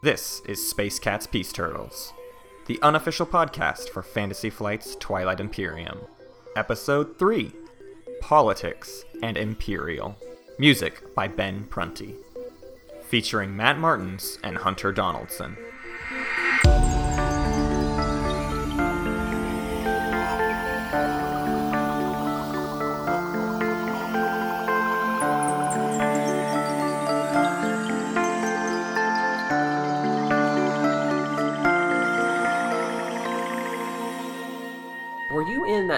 This is Space Cats Peace Turtles, the unofficial podcast for Fantasy Flight's Twilight Imperium. Episode 3 Politics and Imperial. Music by Ben Prunty. Featuring Matt Martins and Hunter Donaldson.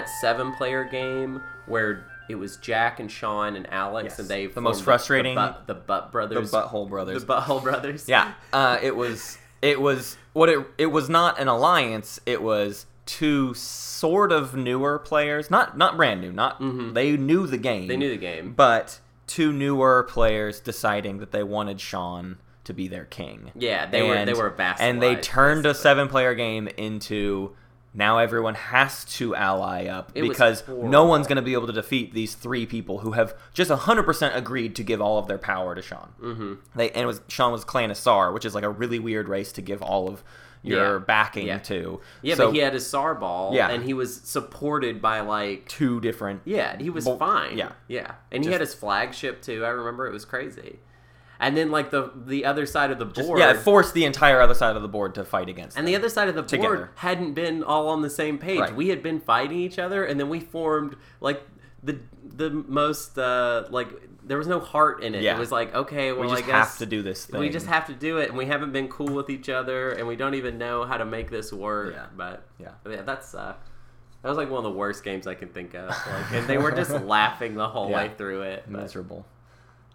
That seven player game where it was Jack and Sean and Alex Yes. and they The most frustrating- the, butt, the Butt The Brothers Butthole Brothers. the Butthole Brothers Yeah, uh, it was it was what it it was not an alliance. It was two sort of newer players, not not brand new. Not mm-hmm. they knew the game. They knew the game but two newer players deciding that they wanted Sean to be their king. yeah they were they were and they turned a seven player game into now everyone has to ally up It because no one's going to be able to defeat these three people who have just 100% agreed to give all of their power to Sean. Mm-hmm. They and was Sean was Clan of Saar, which is like a really weird race to give all of your Yeah. backing Yeah. to. yeah So, but he had his Sar ball Yeah. and he was supported by like two different yeah he was Well, fine yeah. yeah and he had his flagship too I remember it was crazy and then like the the other side of the board yeah, it forced the entire other side of the board to fight against. And them. the other side of the board Together. hadn't been all on the same page. Right. We had been fighting each other, and then we formed like the the most uh, like there was no heart in it. Yeah. It was like okay, well we just I guess have to do this thing. we just have to do it, and we haven't been cool with each other, and we don't even know how to make this work. Yeah. But Yeah. yeah, that's uh, that was like one of the worst games I can think of. Like, and they were just laughing the whole Yeah. way through it. but- miserable.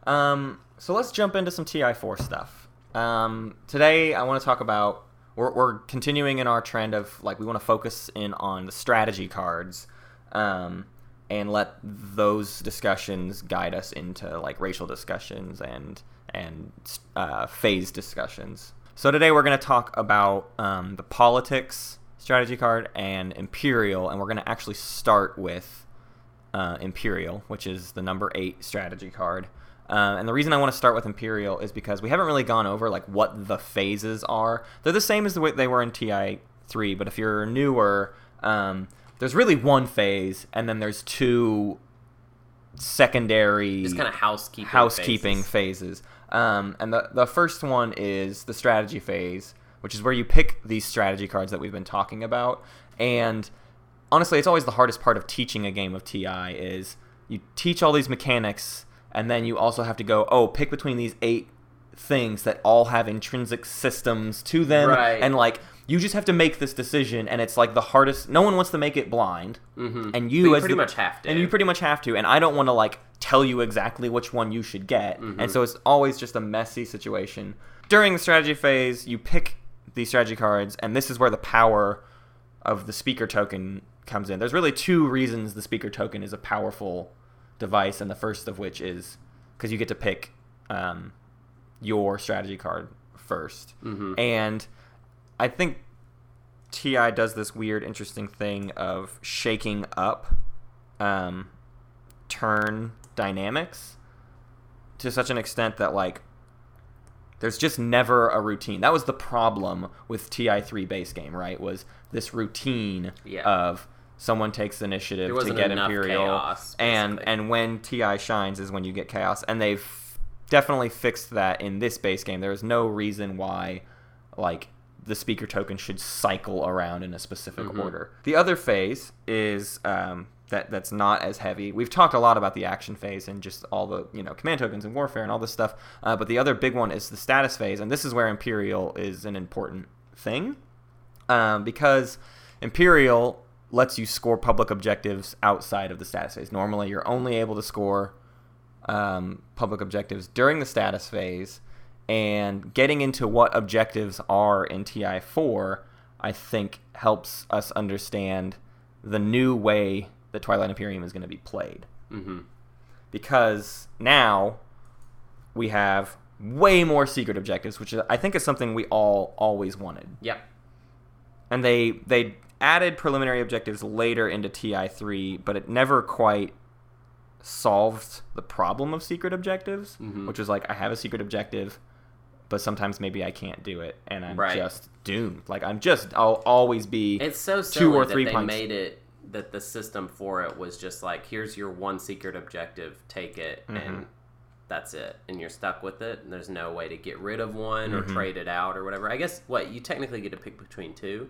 Um, so let's jump into some TI4 stuff. Um, today I want to talk about we're, we're continuing in our trend of like we want to focus in on the strategy cards, um, and let those discussions guide us into like racial discussions and and uh, phase discussions. So today we're going to talk about um, the politics strategy card and imperial, and we're going to actually start with uh, Imperial, which is the number eight strategy card. Uh, and the reason I want to start with Imperial is because we haven't really gone over like what the phases are. They're the same as the way they were in TI three, but if you're newer, um, there's really one phase, and then there's two secondary just kind of housekeeping. housekeeping phases. phases. Um, and the the first one is the strategy phase, which is where you pick these strategy cards that we've been talking about. And honestly, it's always the hardest part of teaching a game of TI is you teach all these mechanics, and then you also have to go, oh, pick between these eight things that all have intrinsic systems to them, Right. and like you just have to make this decision, and it's like the hardest. No one wants to make it blind, Mhm. and you, you as pretty the- much have to. and you pretty much have to. And I don't want to like tell you exactly which one you should get, Mm-hmm. and so it's always just a messy situation. During the strategy phase, you pick these strategy cards, and this is where the power of the speaker token comes in. There's really two reasons the speaker token is a powerful device, and the first of which is because you get to pick um, your strategy card 1st Mhm. and I think TI does this weird, interesting thing of shaking up um, turn dynamics to such an extent that like there's just never a routine. That was the problem with TI3 base game, right? Was this routine Yeah. of someone takes initiative to get Imperial, chaos, and and when TI shines is when you get chaos, and they've definitely fixed that in this base game. There is no reason why, like the speaker token should cycle around in a specific Mm-hmm. order. The other phase is um, that that's not as heavy. We've talked a lot about the action phase and just all the you know command tokens and warfare and all this stuff. Uh, but the other big one is the status phase, and this is where Imperial is an important thing um, because Imperial lets you score public objectives outside of the status phase. Normally, you're only able to score um, public objectives during the status phase, and getting into what objectives are in TI4, I think helps us understand the new way that Twilight Imperium is going to be played. Mhm. Because now we have way more secret objectives, which I think is something we all always wanted Yep. and they they added preliminary objectives later into TI3, but it never quite solved the problem of secret objectives, Mhm. which was like I have a secret objective, but sometimes maybe I can't do it, and I'm Right. just doomed. Like I'm just I'll always be It's so two or that three they points. made it that the system for it was just like here's your one secret objective, take it, Mm-hmm. and that's it, and you're stuck with it. And there's no way to get rid of one or Mm-hmm. trade it out or whatever. I guess what you technically get to pick between two.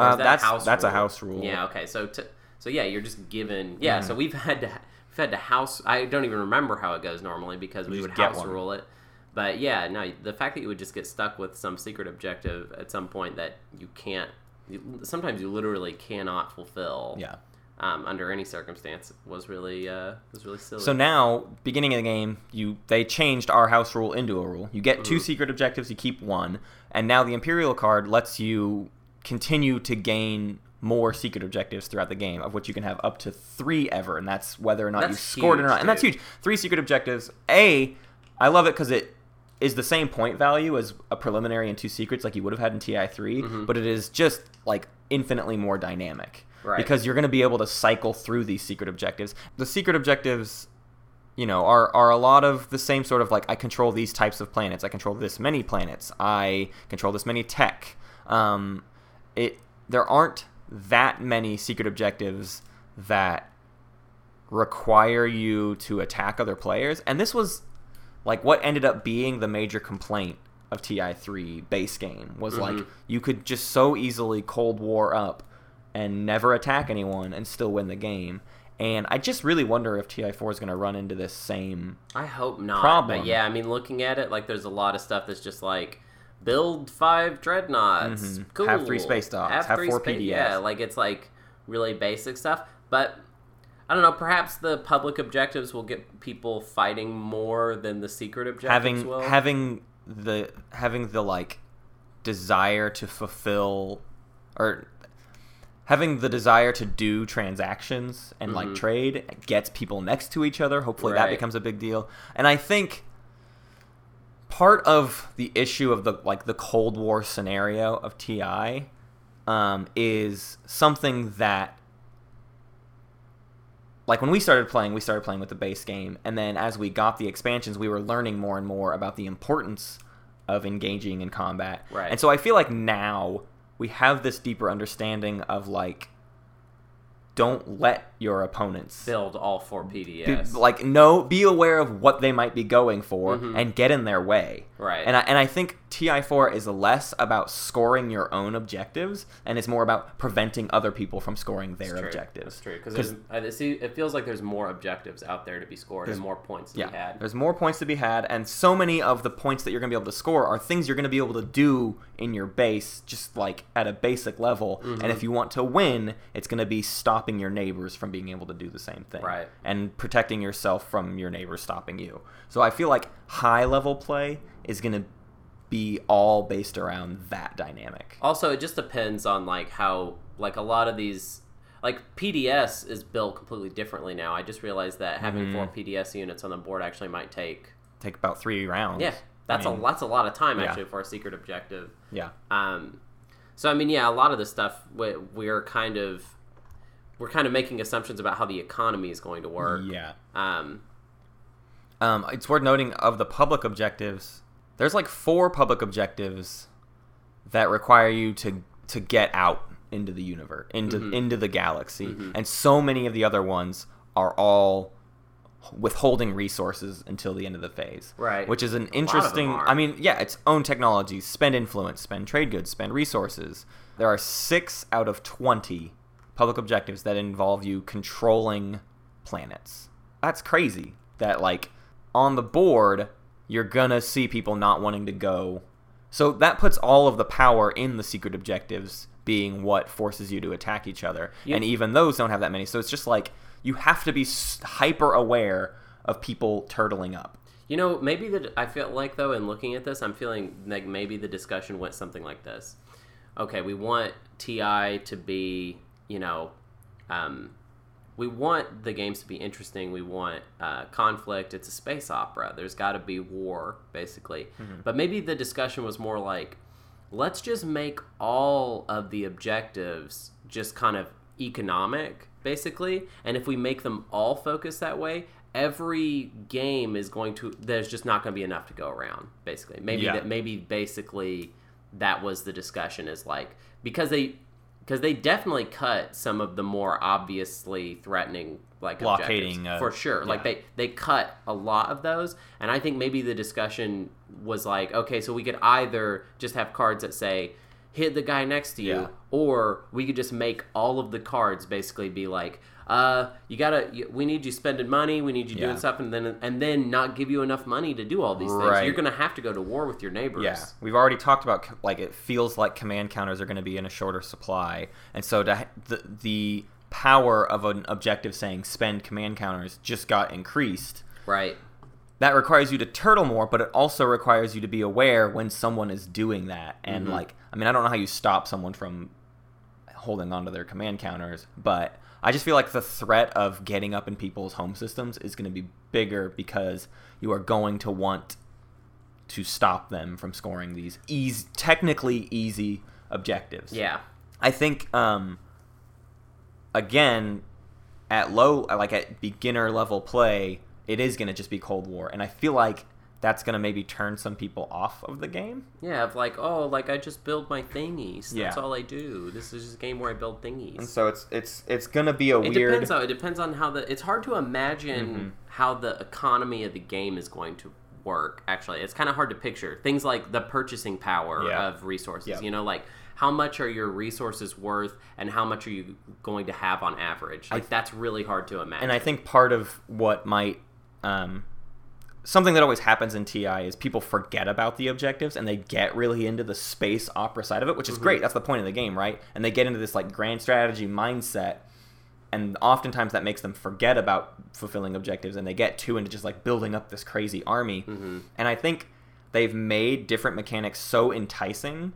Uh, that that's that's a house rule. Yeah. Okay. So t- so yeah, you're just given. Yeah. Mm-hmm. So we've had to we've had to house. I don't even remember how it goes normally because we would house one. rule it. But yeah, no, the fact that you would just get stuck with some secret objective at some point that you can't. You, sometimes you literally cannot fulfill. Yeah. Um, under any circumstance was really uh, was really silly. So now, beginning of the game, you they changed our house rule into a rule. You get two Mm-hmm. secret objectives, you keep one, and now the Imperial card lets you continue to gain more secret objectives throughout the game, of which you can have up to three ever, and that's whether or not you That's scored it or huge, not. And that's huge. Three secret objectives. A, I love it because it is the same point value as a preliminary and two secrets, like you would have had in Ti 3 Mm-hmm. but it is just like infinitely more dynamic. Right. Because you're going to be able to cycle through these secret objectives. The secret objectives you know, are are a lot of the same sort of like I control these types of planets. I control this many planets. I control this many tech. Um, it there aren't that many secret objectives that require you to attack other players, and this was like what ended up being the major complaint of TI3 base game was mm-hmm. like you could just so easily Cold War up and never attack anyone and still win the game. And I just really wonder if TI4 is going to run into this same. I hope not. problem. But yeah, I mean, looking at it, like there's a lot of stuff that's just like build five dreadnoughts, Mhm. cool. Have three space docks, have three four spa- PDS. Yeah, like it's like really basic stuff. But I don't know. Perhaps the public objectives will get people fighting more than the secret objectives having will. having the having the like desire to fulfill or having the desire to do transactions and like trade gets people next to each other hopefully that Mm-hmm. Becomes a big deal and i think part of the issue of the like the cold war scenario of ti um, is something that like when we started playing, we started playing with the base game, and then as we got the expansions, we were learning more and more about the importance of engaging in combat. Right. And so I feel like now we have this deeper understanding of like don't let your opponents build all four PDS. be- like no be aware of what they might be going for and get in their way Mm-hmm. Right. and I, and I think ti4 is less about scoring your own objectives and it's more about preventing other people from scoring their True. objectives That's true. Because I see, it feels like there's more objectives out there to be scored and There's- more points to yeah be had. there's more points to be had and so many of the points that you're going to be able to score are things you're going to be able to do in your base just like at a basic level Mm-hmm. and if you want to win it's going to be stopping your neighbors from being able to do the same thing Right. and protecting yourself from your neighbors stopping you so i feel like high level play is going to be all based around that dynamic Also, it just depends on like how like a lot of these like PDS is built completely differently now. I just realized that having four Mm-hmm. PDS units on the board actually might take take about three rounds yeah. That's I mean, a that's a lot of time yeah. actually for a secret objective. yeah Um, so I mean, yeah, a lot of this stuff we, we're kind of we're kind of making assumptions about how the economy is going to work. yeah Um, Um, it's worth noting of the public objectives. There's like four public objectives that require you to to get out into the universe, into Mm-hmm. into the galaxy, and so many of the other ones are all withholding resources until the end of the phase. Right. Which is an them interesting. I mean, yeah, it's own technology, spend influence, spend trade goods, spend resources. There are six out of twenty public objectives that involve you controlling planets. That's crazy. That like on the board, you're gonna see people not wanting to go. So that puts all of the power in the secret objectives being what forces you to attack each other. You- and even those don't have that many. So it's just like you have to be hyper aware of people turtling up. You know, maybe that I feel like though in looking at this, I'm feeling like maybe the discussion went something like this. Okay, we want TI to be, you know, um, we want the games to be interesting. We want uh, conflict. It's a space opera. There's got to be war, basically. But maybe the discussion was more like, let's just make all of the objectives just kind of economic basically and if we make them all focus that way every game is going to there's just not going to be enough to go around basically maybe Yeah. that maybe basically that was the discussion is like because they because they definitely cut some of the more obviously threatening like Blockading, uh, for sure. Like they they cut a lot of those and i think maybe the discussion was like okay so we could either just have cards that say hit the guy next to you Yeah. or we could just make all of the cards basically be like uh you gotta we need you spending money we need you Yeah. doing stuff and then and then not give you enough money to do all these things Right. you're gonna have to go to war with your neighbors Yeah, we've already talked about like it feels like command counters are going to be in a shorter supply, and so to, the the power of an objective saying spend command counters just got increased. right That requires you to turtle more, but it also requires you to be aware when someone is doing that. And Mhm. like, I mean, I don't know how you stop someone from holding onto their command counters, but I just feel like the threat of getting up in people's home systems is going to be bigger because you are going to want to stop them from scoring these easy, technically easy objectives. yeah I think um again at low like at beginner level play, it is going to just be Cold War and I feel like that's going to maybe turn some people off of the game. yeah of like oh like i just build my thingies that's Yeah. all i do this is just a game where i build thingies And so it's it's it's going to be a It weird depends though. It depends on how the. It's hard to imagine Mhm. how the economy of the game is going to work. Actually, it's kind of hard to picture things like the purchasing power Yeah. of resources. Yeah. You know, like how much are your resources worth, and how much are you going to have on average? Like that's really hard to imagine. and I think part of what might um, something that always happens in TI is people forget about the objectives and they get really into the space opera side of it, which is great. That's the point of the game, right? And they get into this like grand strategy mindset, and oftentimes that makes them forget about fulfilling objectives, and they get too into just like building up this crazy army. And I think they've made different mechanics so enticing.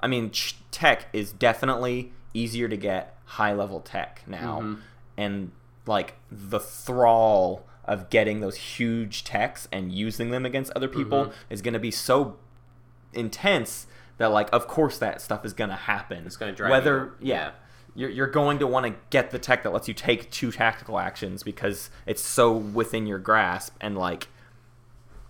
I mean, ch- tech is definitely easier to get high level tech now, Mhm. and like the thrall of getting those huge techs and using them against other people Mhm. is going to be so intense that like of course that stuff is going to happen It's gonna drive whether you- yeah, yeah. You're, you're going to want to get the tech that lets you take two tactical actions because it's so within your grasp and like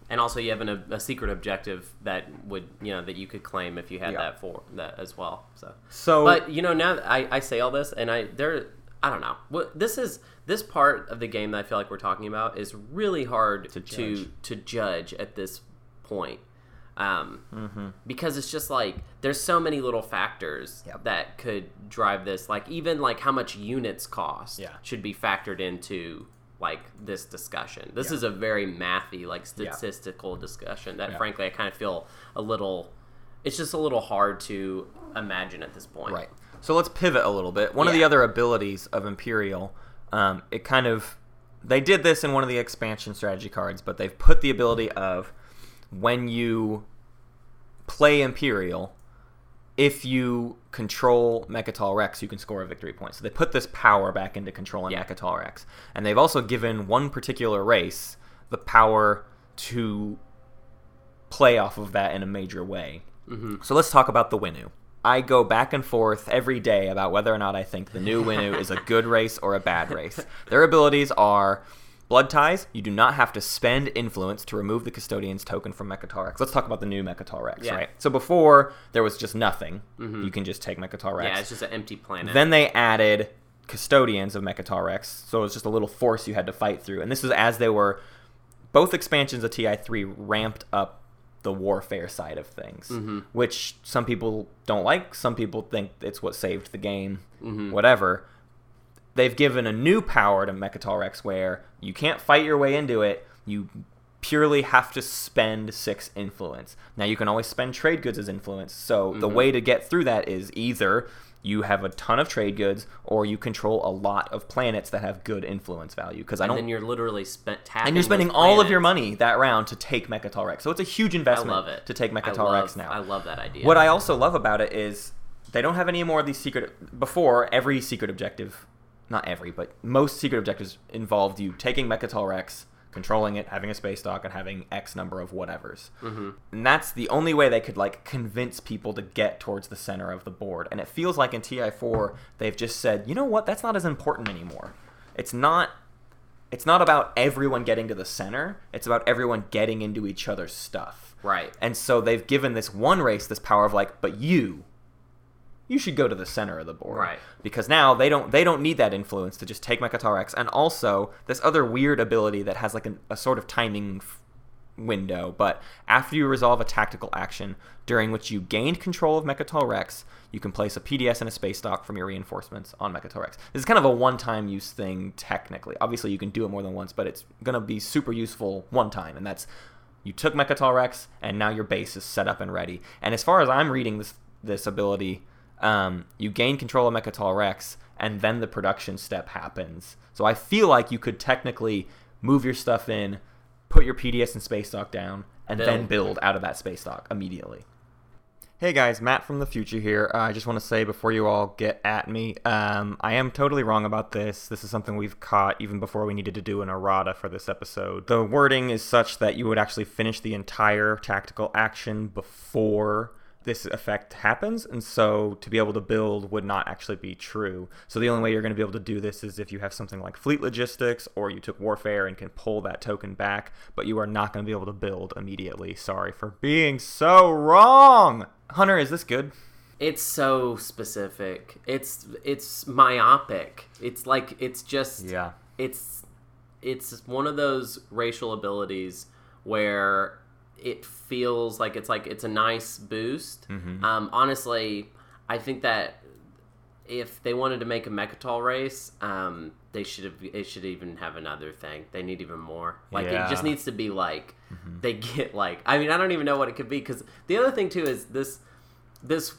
and also you have an, a secret objective that would you know that you could claim if you had Yeah. that for that as well. So so But you know, now that I, I say all this, and I there, I don't know. What this is this part of the game that I feel like we're talking about is really hard To to judge. to judge at this point, um, Mhm. because it's just like there's so many little factors Yep. that could drive this. Like even like how much units cost Yeah. should be factored into like this discussion. This Yeah. is a very mathy, like Yeah. statistical discussion that Yeah. frankly I kind of feel a little. It's just a little hard to imagine at this point. Right. So let's pivot a little bit. One of the other abilities of Imperial, um, it kind of they did this in one of the expansion strategy cards, but they've put the ability of when you play Imperial, if you control Mecatol Rex, you can score a victory point. So they put this power back into controlling Yeah. Mecatol Rex. And they've also given one particular race the power to play off of that in a major way. hmm So let's talk about the Winnu. I go back and forth every day about whether or not I think the new Winnu is a good race or a bad race. Their abilities are Blood Ties. You do not have to spend influence to remove the Custodian's token from Mecatol Rex. Let's talk about the new Mecatol Rex, Yeah. right? So before, there was just nothing. Mhm. You can just take Mecatol Rex. Yeah, it's just an empty planet. Then they added custodians of Mecatol Rex, so it was just a little force you had to fight through. And this is as they were both expansions of TI3 ramped up the warfare side of things, Mhm. which some people don't like. Some people think it's what saved the game. Mhm. Whatever. They've given a new power to Mecatol Rex where you can't fight your way into it. You purely have to spend six influence. Now you can always spend trade goods as influence. So the Mhm. way to get through that is either you have a ton of trade goods or you control a lot of planets that have good influence value. Because I and don't then you're literally spent and you're spending all of your money that round to take Mecatol Rex. So it's a huge investment I love it. to take Mecatol love, Rex now. I love that idea. What I also love about it is they don't have any more of these secret. Before every secret objective, not every, but most secret objectives involved you taking Mecatol Rex, controlling it, having a space dock, and having X number of whatevers. hmm And that's the only way they could like convince people to get towards the center of the board. And it feels like in TI4 they've just said, you know what, that's not as important anymore. It's not it's not about everyone getting to the center. It's about everyone getting into each other's stuff. Right. And so they've given this one race this power of like, but you, you should go to the center of the board, Right. Because now they don't they don't need that influence to just take Mecatol Rex, and also this other weird ability that has like an, a sort of timing f- window. But after you resolve a tactical action during which you gained control of Mecatol Rex, you can place a PDS and a space dock from your reinforcements on Mecatol Rex. This is kind of a one-time use thing technically. Obviously, you can do it more than once, but it's gonna be super useful one time, and that's you took Mecatol Rex, and now your base is set up and ready. And as far as I'm reading this this ability, um, you gain control of Mecatol Rex, and then the production step happens. So I feel like you could technically move your stuff in, put your PDS and space dock down, and then Build. build out of that space dock immediately. Hey guys, Matt from the future here. Uh, I just want to say before you all get at me, um, I am totally wrong about this. This is something we've caught even before we needed to do an errata for this episode. The wording is such that you would actually finish the entire tactical action before this effect happens, and so to be able to build would not actually be true. So the only way you're going to be able to do this is if you have something like fleet logistics or you took warfare and can pull that token back, but you are not going to be able to build immediately. Sorry for being so wrong. Hunter, is this good? It's so specific. It's it's myopic. It's like it's just Yeah. it's it's one of those racial abilities where it feels like it's like it's a nice boost. Mm-hmm. Um, honestly, I think that if they wanted to make a Mecatol race, um, they should have. It should even have another thing. They need even more. Like it just needs to be like they get like. I mean, I don't even know what it could be because the other thing too is this this.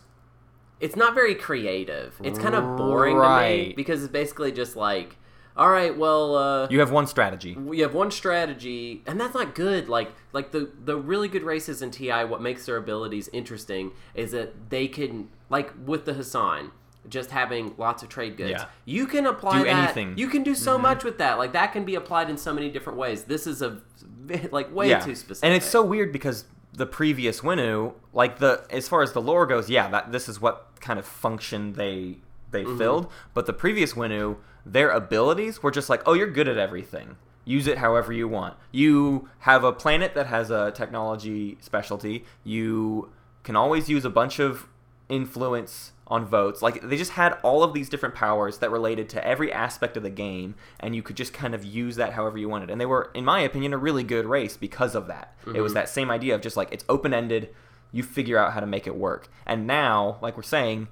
It's not very creative. It's kind of boring to me Right. because it's basically just like, all right, well, uh, You have one strategy. we have one strategy and that's not good like like the the really good races in ti what makes their abilities interesting is that they can like with the Hacan just having lots of trade goods Yeah. you can apply Do that anything. you can do so much with that like that can be applied in so many different ways this is a like way too specific And it's so weird because the previous Winnu, like the as far as the lore goes, yeah, that this is what kind of function they they Mm-hmm. filled. But the previous Winnu, their abilities were just like, oh, you're good at everything. Use it however you want. You have a planet that has a technology specialty. You can always use a bunch of influence on votes. Like they just had all of these different powers that related to every aspect of the game, and you could just kind of use that however you wanted. And they were, in my opinion, a really good race because of that. It was mhm. that same idea of just like it's open ended. You figure out how to make it work. And now, like we're saying,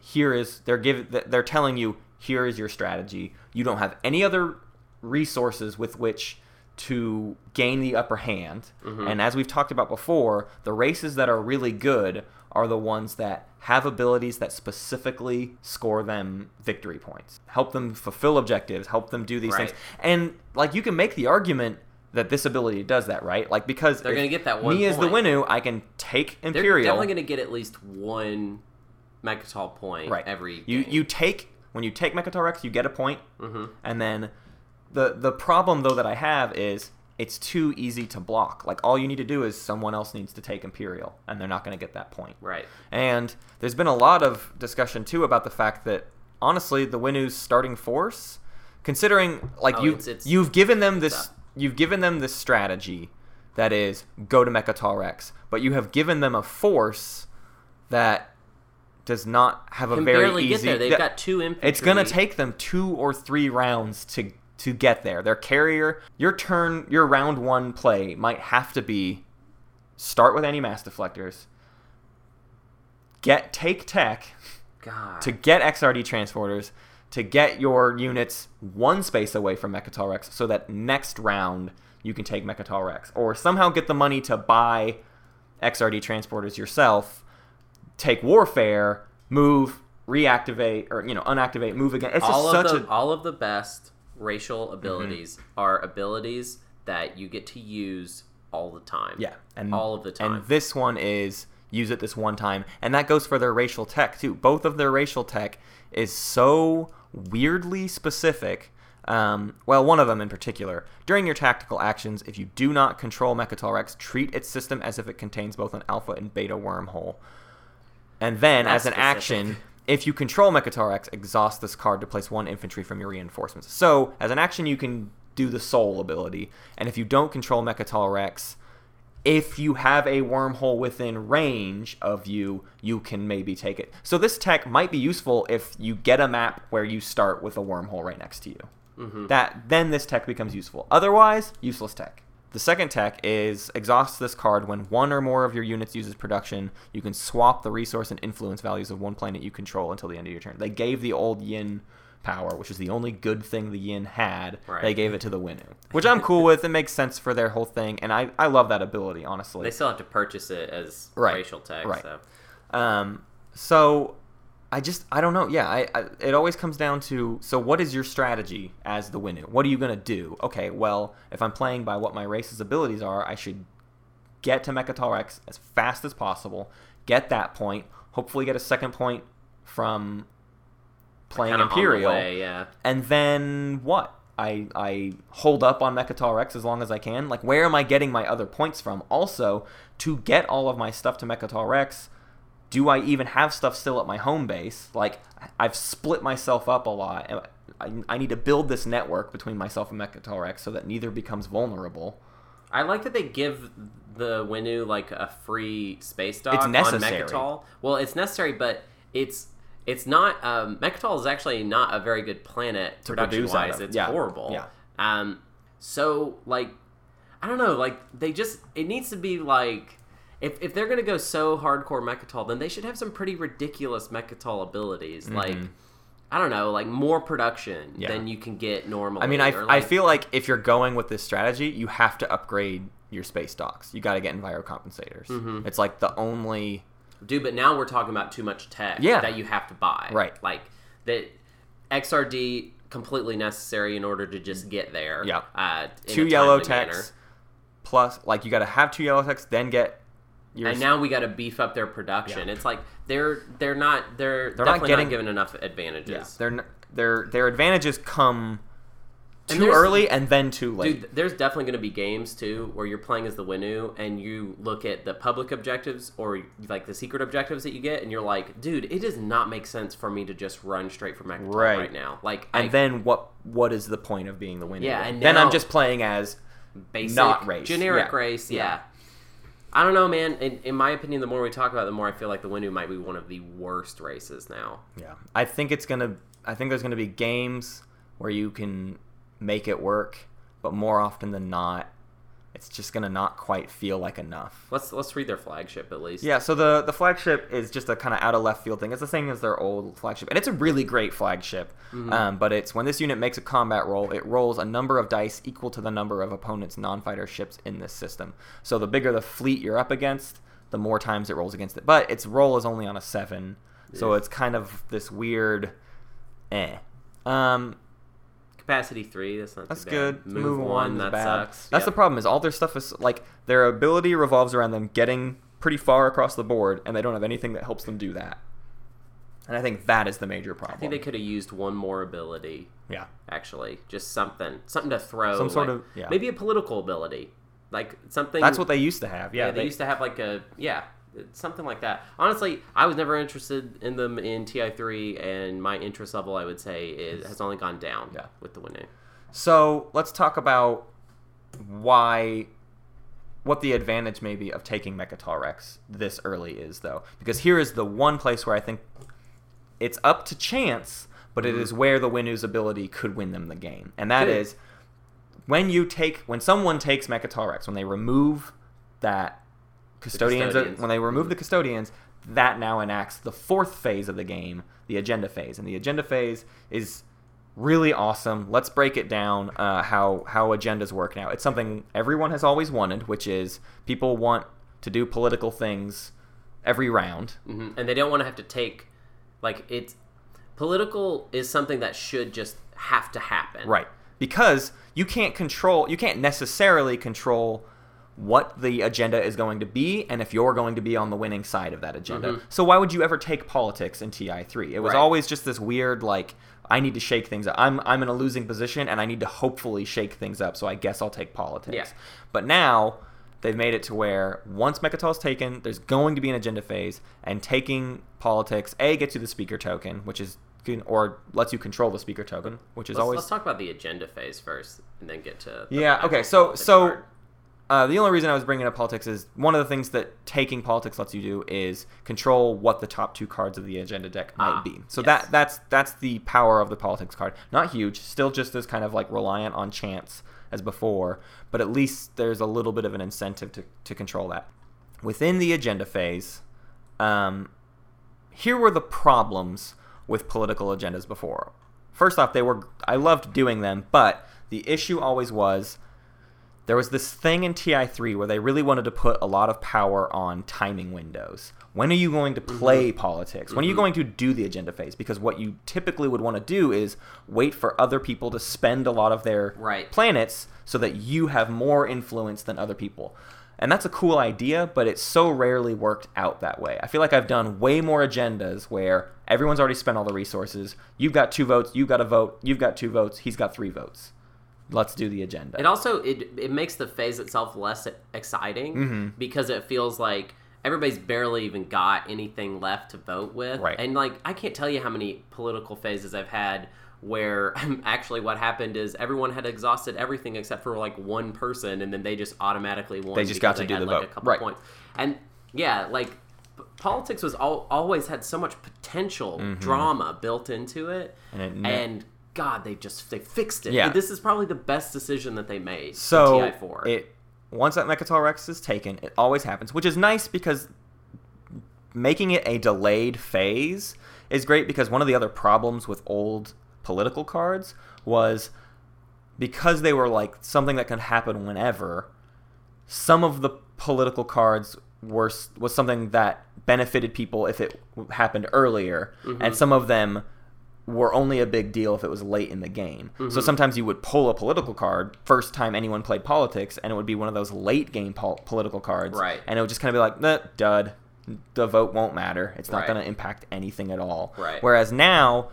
here is they're giving they're telling you here is your strategy. You don't have any other resources with which to gain the upper hand. Mm-hmm. And as we've talked about before, the races that are really good are the ones that have abilities that specifically score them victory points, help them fulfill objectives, help them do these Right. things. And like you can make the argument that this ability does that, right? Like because They're gonna get that one Me as the. Winnu, I can take they're Imperial. definitely going to get at least one Mecatol point right every you game. you take when you take Mecatol Rex you get a point Mhm. and then the the problem though that i have is it's too easy to block like all you need to do is someone else needs to take imperial and they're not going to get that point right and there's been a lot of discussion too about the fact that honestly the winnu's starting force considering like Oh, you it's- it's- you've given them this up. you've given them this strategy that is go to Mecatol Rex but you have given them a force that does not have a can very barely easy get there they've that- got two infantry it's gonna take them two or three rounds to to get there. Their carrier, your turn, your round one play might have to be start with antimass deflectors, get take tech God. to get XRD transporters, to get your units one space away from Mecatol Rex, so that next round you can take Mecatol Rex, or somehow get the money to buy XRD transporters yourself, take warfare, move, reactivate, or you know unactivate, move again. It's just all such of the a Mm-hmm. all of the best racial abilities are abilities that you get to use all the time. Yeah, and all of the time. And this one is use it this one time, and that goes for their racial tech too. Both of their racial tech is so weirdly specific. Um, well, one of them in particular. During your tactical actions, if you do not control Mecatol Rex, treat its system as if it contains both an alpha and beta wormhole. And then, That's as an specific. action, if you control Mecatol Rex, exhaust this card to place one infantry from your reinforcements. So, as an action, you can do the Soul ability. And if you don't control Mecatol Rex, if you have a wormhole within range of you, you can maybe take it. So this tech might be useful if you get a map where you start with a wormhole right next to you. Mm-hmm. That then this tech becomes useful. Otherwise, useless tech. The second tech is exhaust this card when one or more of your units uses production. You can swap the resource and influence values of one planet you control until the end of your turn. They gave the old Yin power, which is the only good thing the Yin had. Right. They gave it to the Winnu, which I'm cool with. It makes sense for their whole thing, and I, I love that ability honestly. They still have to purchase it as Right. racial tech. Right. So Um, so I just I don't know. Yeah, I, I it always comes down to so what is your strategy as the Winnu? What are you gonna do? Okay, well if I'm playing by what my race's abilities are, I should get to Mecatol Rex as fast as possible. Get that point. Hopefully, get a second point from playing kinda Imperial, way, yeah. and then what? I I hold up on Mecatol Rex as long as I can. Like, where am I getting my other points from? Also, to get all of my stuff to Mecatol Rex, do I even have stuff still at my home base? Like, I've split myself up a lot. and I, I need to build this network between myself and Mecatol Rex so that neither becomes vulnerable. I like that they give the Winnu like a free space dock It's on necessary. Mecatol. Well, it's necessary, but it's it's not. Um, Mecatol is actually not a very good planet To production wise. It's Yeah. horrible. Yeah. Um. So like, I don't know. Like they just it needs to be like. If, if they're gonna go so hardcore Mecatol, then they should have some pretty ridiculous Mecatol abilities. Like, I don't know, like more production Mm-hmm. Yeah. than you can get normally. I mean, I, or, I feel like if you're going with this strategy, you have to upgrade your space docks. You got to get enviro compensators. Mm-hmm. It's like the only Dude, but now we're talking about too much tech Yeah. that you have to buy. Right. Like that XRD completely necessary in order to just get there. Yeah. Uh, two yellow timely manner. techs plus like you got to have two yellow techs, then get your And now we got to beef up their production. Yeah. It's like they're they're not they're, They're not definitely not, getting- given enough advantages. yeah, their their their advantages come too early and then too late. Dude, there's definitely going to be games too where you're playing as the Winnu and you look at the public objectives or like the secret objectives that you get, and you're like, dude, it does not make sense for me to just run straight for Mecatol Right. right. now. Like, and I, then what what is the point of being the Winnu? Yeah, and then I'm just playing as basic, not race. generic Yeah. race. Yeah. Yeah. I don't know, man. In, in my opinion, the more we talk about, it, the more I feel like the Winnu might be one of the worst races now. Yeah, I think it's gonna. I think there's gonna be games where you can make it work, but more often than not, it's just gonna not quite feel like enough. Let's let's read their flagship at least. Yeah, so the the flagship is just a kind of out of left field thing. It's the same as their old flagship, and it's a really great flagship. Um, but it's when this unit makes a combat roll, it rolls a number of dice equal to the number of opponent's non-fighter ships in this system. So the bigger the fleet you're up against, the more times it rolls against it. But its roll is only on a seven, so it's kind of this weird, eh. Um, Capacity three. That's not that's good. bad. Move, one, That bad. sucks. That's the problem. Is all their stuff is like their ability revolves around them getting pretty far across the board, and they don't have anything that helps them do that. And I think that is the major problem. I think they could have used one more ability. yeah, Actually, just something, something to throw. Some sort like- of- yeah. maybe a political ability, like something. that's what they used to have. Yeah, Yeah, they, used to have like a yeah, something like that. Honestly, I was never interested in them in Ti three, and my interest level, I would say, is, has only gone down. Yeah. with the Winnu. So let's talk about why, what the advantage maybe of taking Mecatol Rex this early is, though, because here is the one place where I think it's up to chance, but it mm-hmm. is where the Winnu's ability could win them the game, and that Good. is when you take when someone takes Mecatol Rex when they remove that custodians, custodians. when they remove the custodians that now enacts the fourth phase of the game the agenda phase and the agenda phase is really awesome let's break it down uh, how how agendas work now it's something everyone has always wanted which is people want to do political things every round hmm And they don't want to have to take like it's political is something that should just have to happen. Right. Because you can't control, you can't necessarily control what the agenda is going to be and if you're going to be on the winning side of that agenda. Mm-hmm. So why would you ever take politics in TI3? It was Right. always just this weird like I need to shake things up. I'm I'm in a losing position and I need to hopefully shake things up, so I guess I'll take politics. Yeah. But now they've made it to where once Mecatol's taken, there's going to be an agenda phase, and taking politics a gets you the speaker token, which is or lets you control the speaker token, which is Let's, always let's talk about the agenda phase first. and then get to. Yeah, okay, so- so- part. Uh, the only reason I was bringing up politics is one of the things that taking politics lets you do is control what the top two cards of the agenda deck might Ah, be. So yes. that that's that's the power of the politics card. Not huge, still just as kind of like reliant on chance as before, but at least there's a little bit of an incentive to, to control that. Within the agenda phase, um, here were the problems with political agendas before. First off, they were I loved doing them, but the issue always was there was this thing in TI3 where they really wanted to put a lot of power on timing windows. When are you going to mm-hmm. play politics? When are you mm-hmm. going to do the agenda phase? Because what you typically would want to do is wait for other people to spend a lot of their Right. planets so that you have more influence than other people. And that's a cool idea, but it's so rarely worked out that way. I feel like I've done way more agendas where everyone's already spent all the resources. You've got two votes, you've got a vote, you've got two votes, he's got three votes. Let's do the agenda. It also it it makes the phase itself less exciting Mm-hmm. because it feels like everybody's barely even got anything left to vote with. Right. And like I can't tell you how many political phases I've had where actually what happened is everyone had exhausted everything except for like one person and then they just automatically won They just got to do the like vote. a couple Right. points. And yeah, like politics was all, always had so much potential drama built into it Mm-hmm. And it and God, they just they fixed it. Yeah. This is probably the best decision that they made. So in TI4. it once that Mecatol Rex is taken, it always happens, which is nice because making it a delayed phase is great because one of the other problems with old political cards was because they were like something that could happen whenever. Some of the political cards were was something that benefited people if it happened earlier, and mm-hmm. some of them were only a big deal if it was late in the game. So mm-hmm. sometimes you would pull a political card first time anyone played politics, and it would be one of those late game pol- political cards, Right. And it would just kind of be like, nah, dud. The vote won't matter. It's not Right. going to impact anything at all. Right. Whereas now,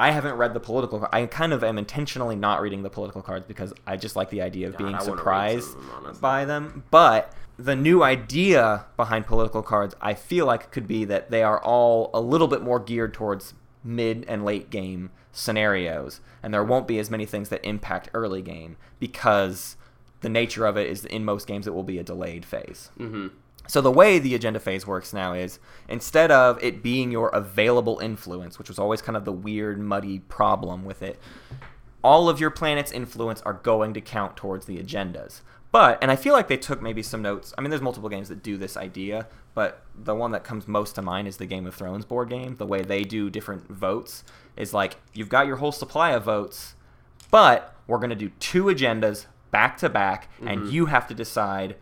I haven't read the political. I kind of am intentionally not reading the political cards because I just like the idea of God, being I wanna read surprised them, by them. But the new idea behind political cards, I feel like could be that they are all a little bit more geared towards mid and late game scenarios, and there won't be as many things that impact early game because the nature of it is in most games it will be a delayed phase. Mhm. So the way the agenda phase works now is instead of it being your available influence, which was always kind of the weird, muddy problem with it, all of your planet's influence are going to count towards the agendas. But, and I feel like they took maybe some notes. I mean, there's multiple games that do this idea, but the one that comes most to mind is the Game of Thrones board game. The way they do different votes is like you've got your whole supply of votes, but we're going to do two agendas back to back, and mm-hmm. you have to decide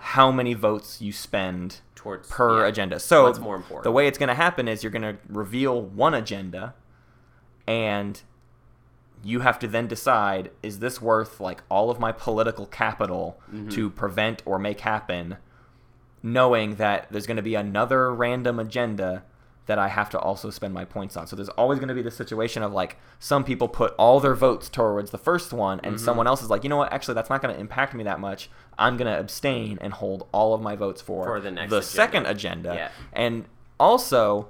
how many votes you spend Towards per yeah. agenda. So What's more important? the way it's going to happen is you're going to reveal one agenda, and you have to then decide: is this worth like all of my political capital Mm-hmm. to prevent or make happen? Knowing that there's going to be another random agenda that I have to also spend my points on. So there's always going to be this situation of like some people put all their votes towards the first one, and Mm-hmm. someone else is like, you know what, actually that's not going to impact me that much. I'm going to abstain and hold all of my votes for, For the next the agenda. second agenda. Yeah. And also,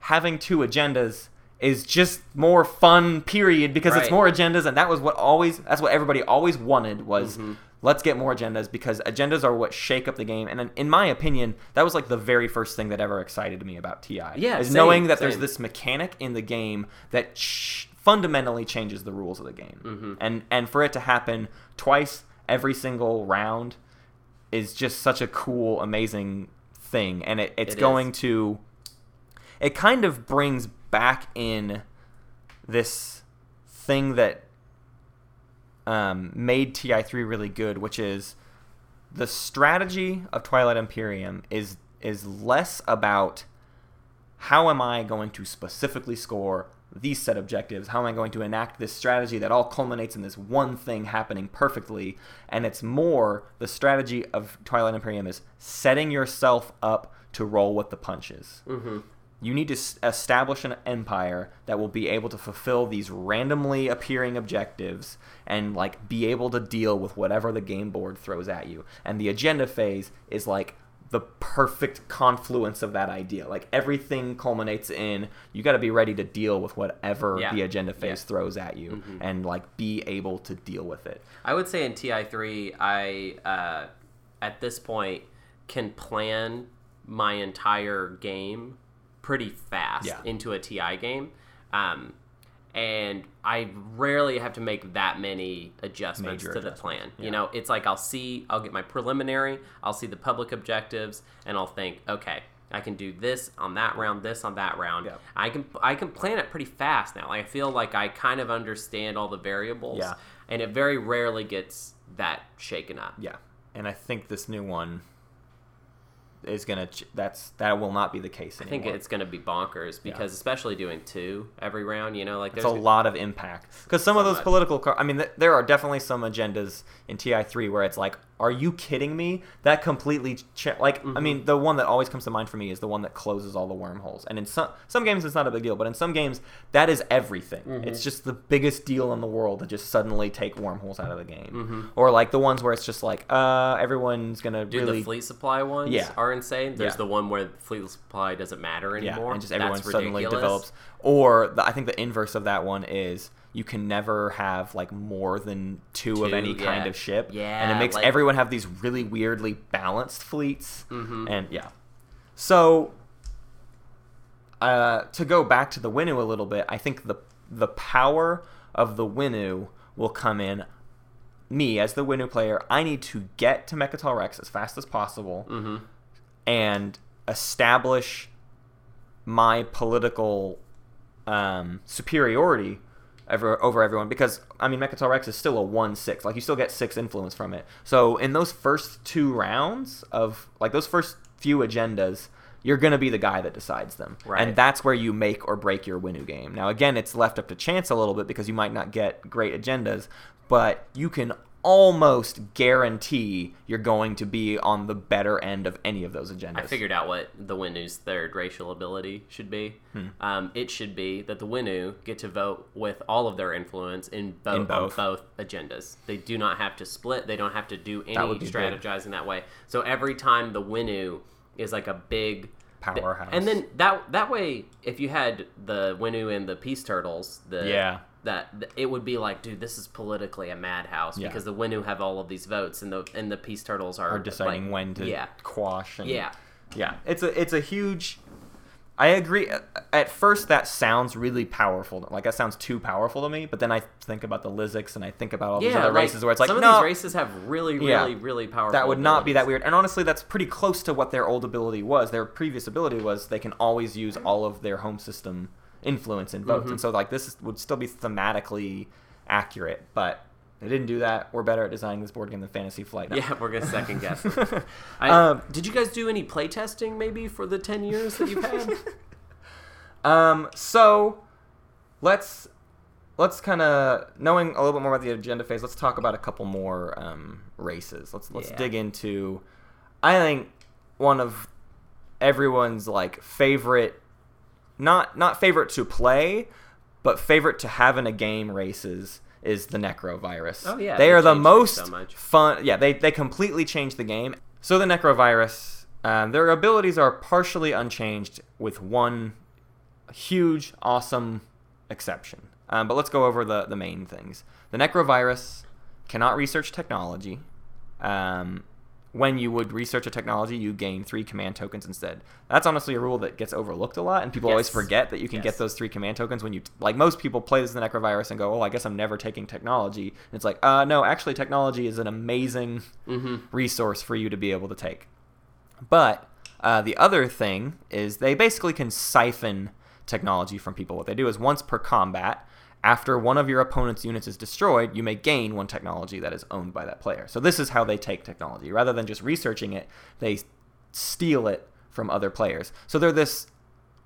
having two agendas is just more fun. Period, because it's more agendas, and that was what always that's what everybody always wanted was. Mm-hmm. Let's get more agendas because agendas are what shake up the game, and in- my opinion, that was like the very first thing that ever excited me about Ti. Yeah, is same, knowing that there's this mechanic in the game that fundamentally changes the rules of the game, Mm-hmm. and and for it to happen twice every single round is just such a cool, amazing thing, and it, it's It is. going to. It kind of brings back in this thing that um, made TI3 really good, which is the strategy of Twilight Imperium is is less about how am I going to specifically score these set objectives? How am I going to enact this strategy that all culminates in this one thing happening perfectly? And it's more the strategy of Twilight Imperium is setting yourself up to roll with the punches. Mm-hmm. You need to s- establish an empire that will be able to fulfill these randomly appearing objectives and like be able to deal with whatever the game board throws at you. And the agenda phase is like the perfect confluence of that idea. Like everything culminates in you got to be ready to deal with whatever Yeah. the agenda phase Yeah. Mm-hmm. throws at you and like be able to deal with it. I would say in TI3, I uh, at this point can plan my entire game pretty fast Yeah. into a TI game, um, and I rarely have to make that many adjustments Major to the plan. yeah. You know, it's like I'll see, I'll get my preliminary, I'll see the public objectives, and I'll think, okay. I can do this on that round, this on that round. Yeah. I can I can plan it pretty fast now. Like I feel like I kind of understand all the variables Yeah. and it very rarely gets that shaken up. Yeah, and I think this new one is gonna. Ch- that's that will not be the case I think it's going to be bonkers because especially doing two every round, you know, like It's there's a lot of impact because some of those much. political. Car- I mean, th- there are definitely some agendas in Ti three where it's like, are you kidding me? That completely ch- like. Mm-hmm. I mean, the one that always comes to mind for me is the one that closes all the wormholes. And in some some games, it's not a big deal, but in some games, that is everything. Mm-hmm. It's just the biggest deal in the world to just suddenly take wormholes out of the game. Mm-hmm. Or like the ones where it's just like, uh, everyone's gonna Dude, really the fleet supply ones Yeah. are insane. There's Yeah. the one where fleet supply doesn't matter yeah, anymore. and just everyone That's suddenly ridiculous. develops. Or the, I think the inverse of that one is you can never have like more than two, of Two, any kind of ship, and it makes like- everyone have these really weirdly balanced fleets, Mhm. and yeah. So uh, to go back to the Winnu a little bit, I think the the power of the Winnu will come in. Me as the Winnu player, I need to get to Mecatol Rex as fast as possible Mm-hmm. and establish my political um, superiority over, over everyone because I mean Mecatol Rex is still a one six like you still get six influence from it. So in those first two rounds of like those first few agendas you're gonna be the guy that decides them. Right. and that's where you make or break your Winnu game. Now again it's left up to chance a little bit because you might not get great agendas but you can almost guarantee you're going to be on the better end of any of those agendas I figured out what the Winnu's third racial ability should be. Hmm. Um, it should be that the Winnu get to vote with all of their influence in both, In both. both agendas. They do not have to split. They don't have to do any would be big. strategizing that way. So every time the Winnu is like a big Powerhouse. and then that that way, if you had the Winnu and the Peace Turtles, the Yeah. That it would be like, dude, this is politically a madhouse Yeah. because the Winnu have all of these votes and the and the Peace Turtles are, are deciding like- when to yeah. quash and yeah. Yeah. It's a it's a huge i agree uh, at first that sounds really powerful like that sounds too powerful to me but then i think about the Lizics and i think about all these yeah other like, races where it's like some of these races have really really Yeah. really powerful that would not be that weird and honestly that's pretty close to what their old ability was their previous ability was they can always use all of their home system influence in votes Mm-hmm. and so like this would still be thematically accurate but they didn't do that we're better at designing this board game than fantasy flight now. yeah we're gonna second guess. I, Um, did you guys do any playtesting maybe for the 10 years that you've had Um, so let's let's kind of knowing a little bit more about the agenda phase. Let's talk about a couple more um, races. Let's let's Yeah. dig into. I think one of everyone's like favorite, not not favorite to play, but favorite to have in a game races is the Necrovirus. Oh, yeah, they they are the most so fun. Yeah, they they completely changed the game. So the Necrovirus, um, their abilities are partially unchanged with one huge, awesome exception. Um, but let's go over the, the main things. The Necrovirus cannot research technology. Um, when you would research a technology, you gain three command tokens instead. That's honestly a rule that gets overlooked a lot, and people always forget that you can Yes. get those three command tokens when you like most people play this in the Necrovirus and go, "Oh, I guess I'm never taking technology." And it's like, uh, no, actually, technology is an amazing mm-hmm. resource for you to be able to take. But uh, the other thing is they basically can siphon technology from people. What they do is once per combat, after one of your opponent's units is destroyed, you may gain one technology that is owned by that player. So this is how they take technology. Rather than just researching it, they steal it from other players. So they're this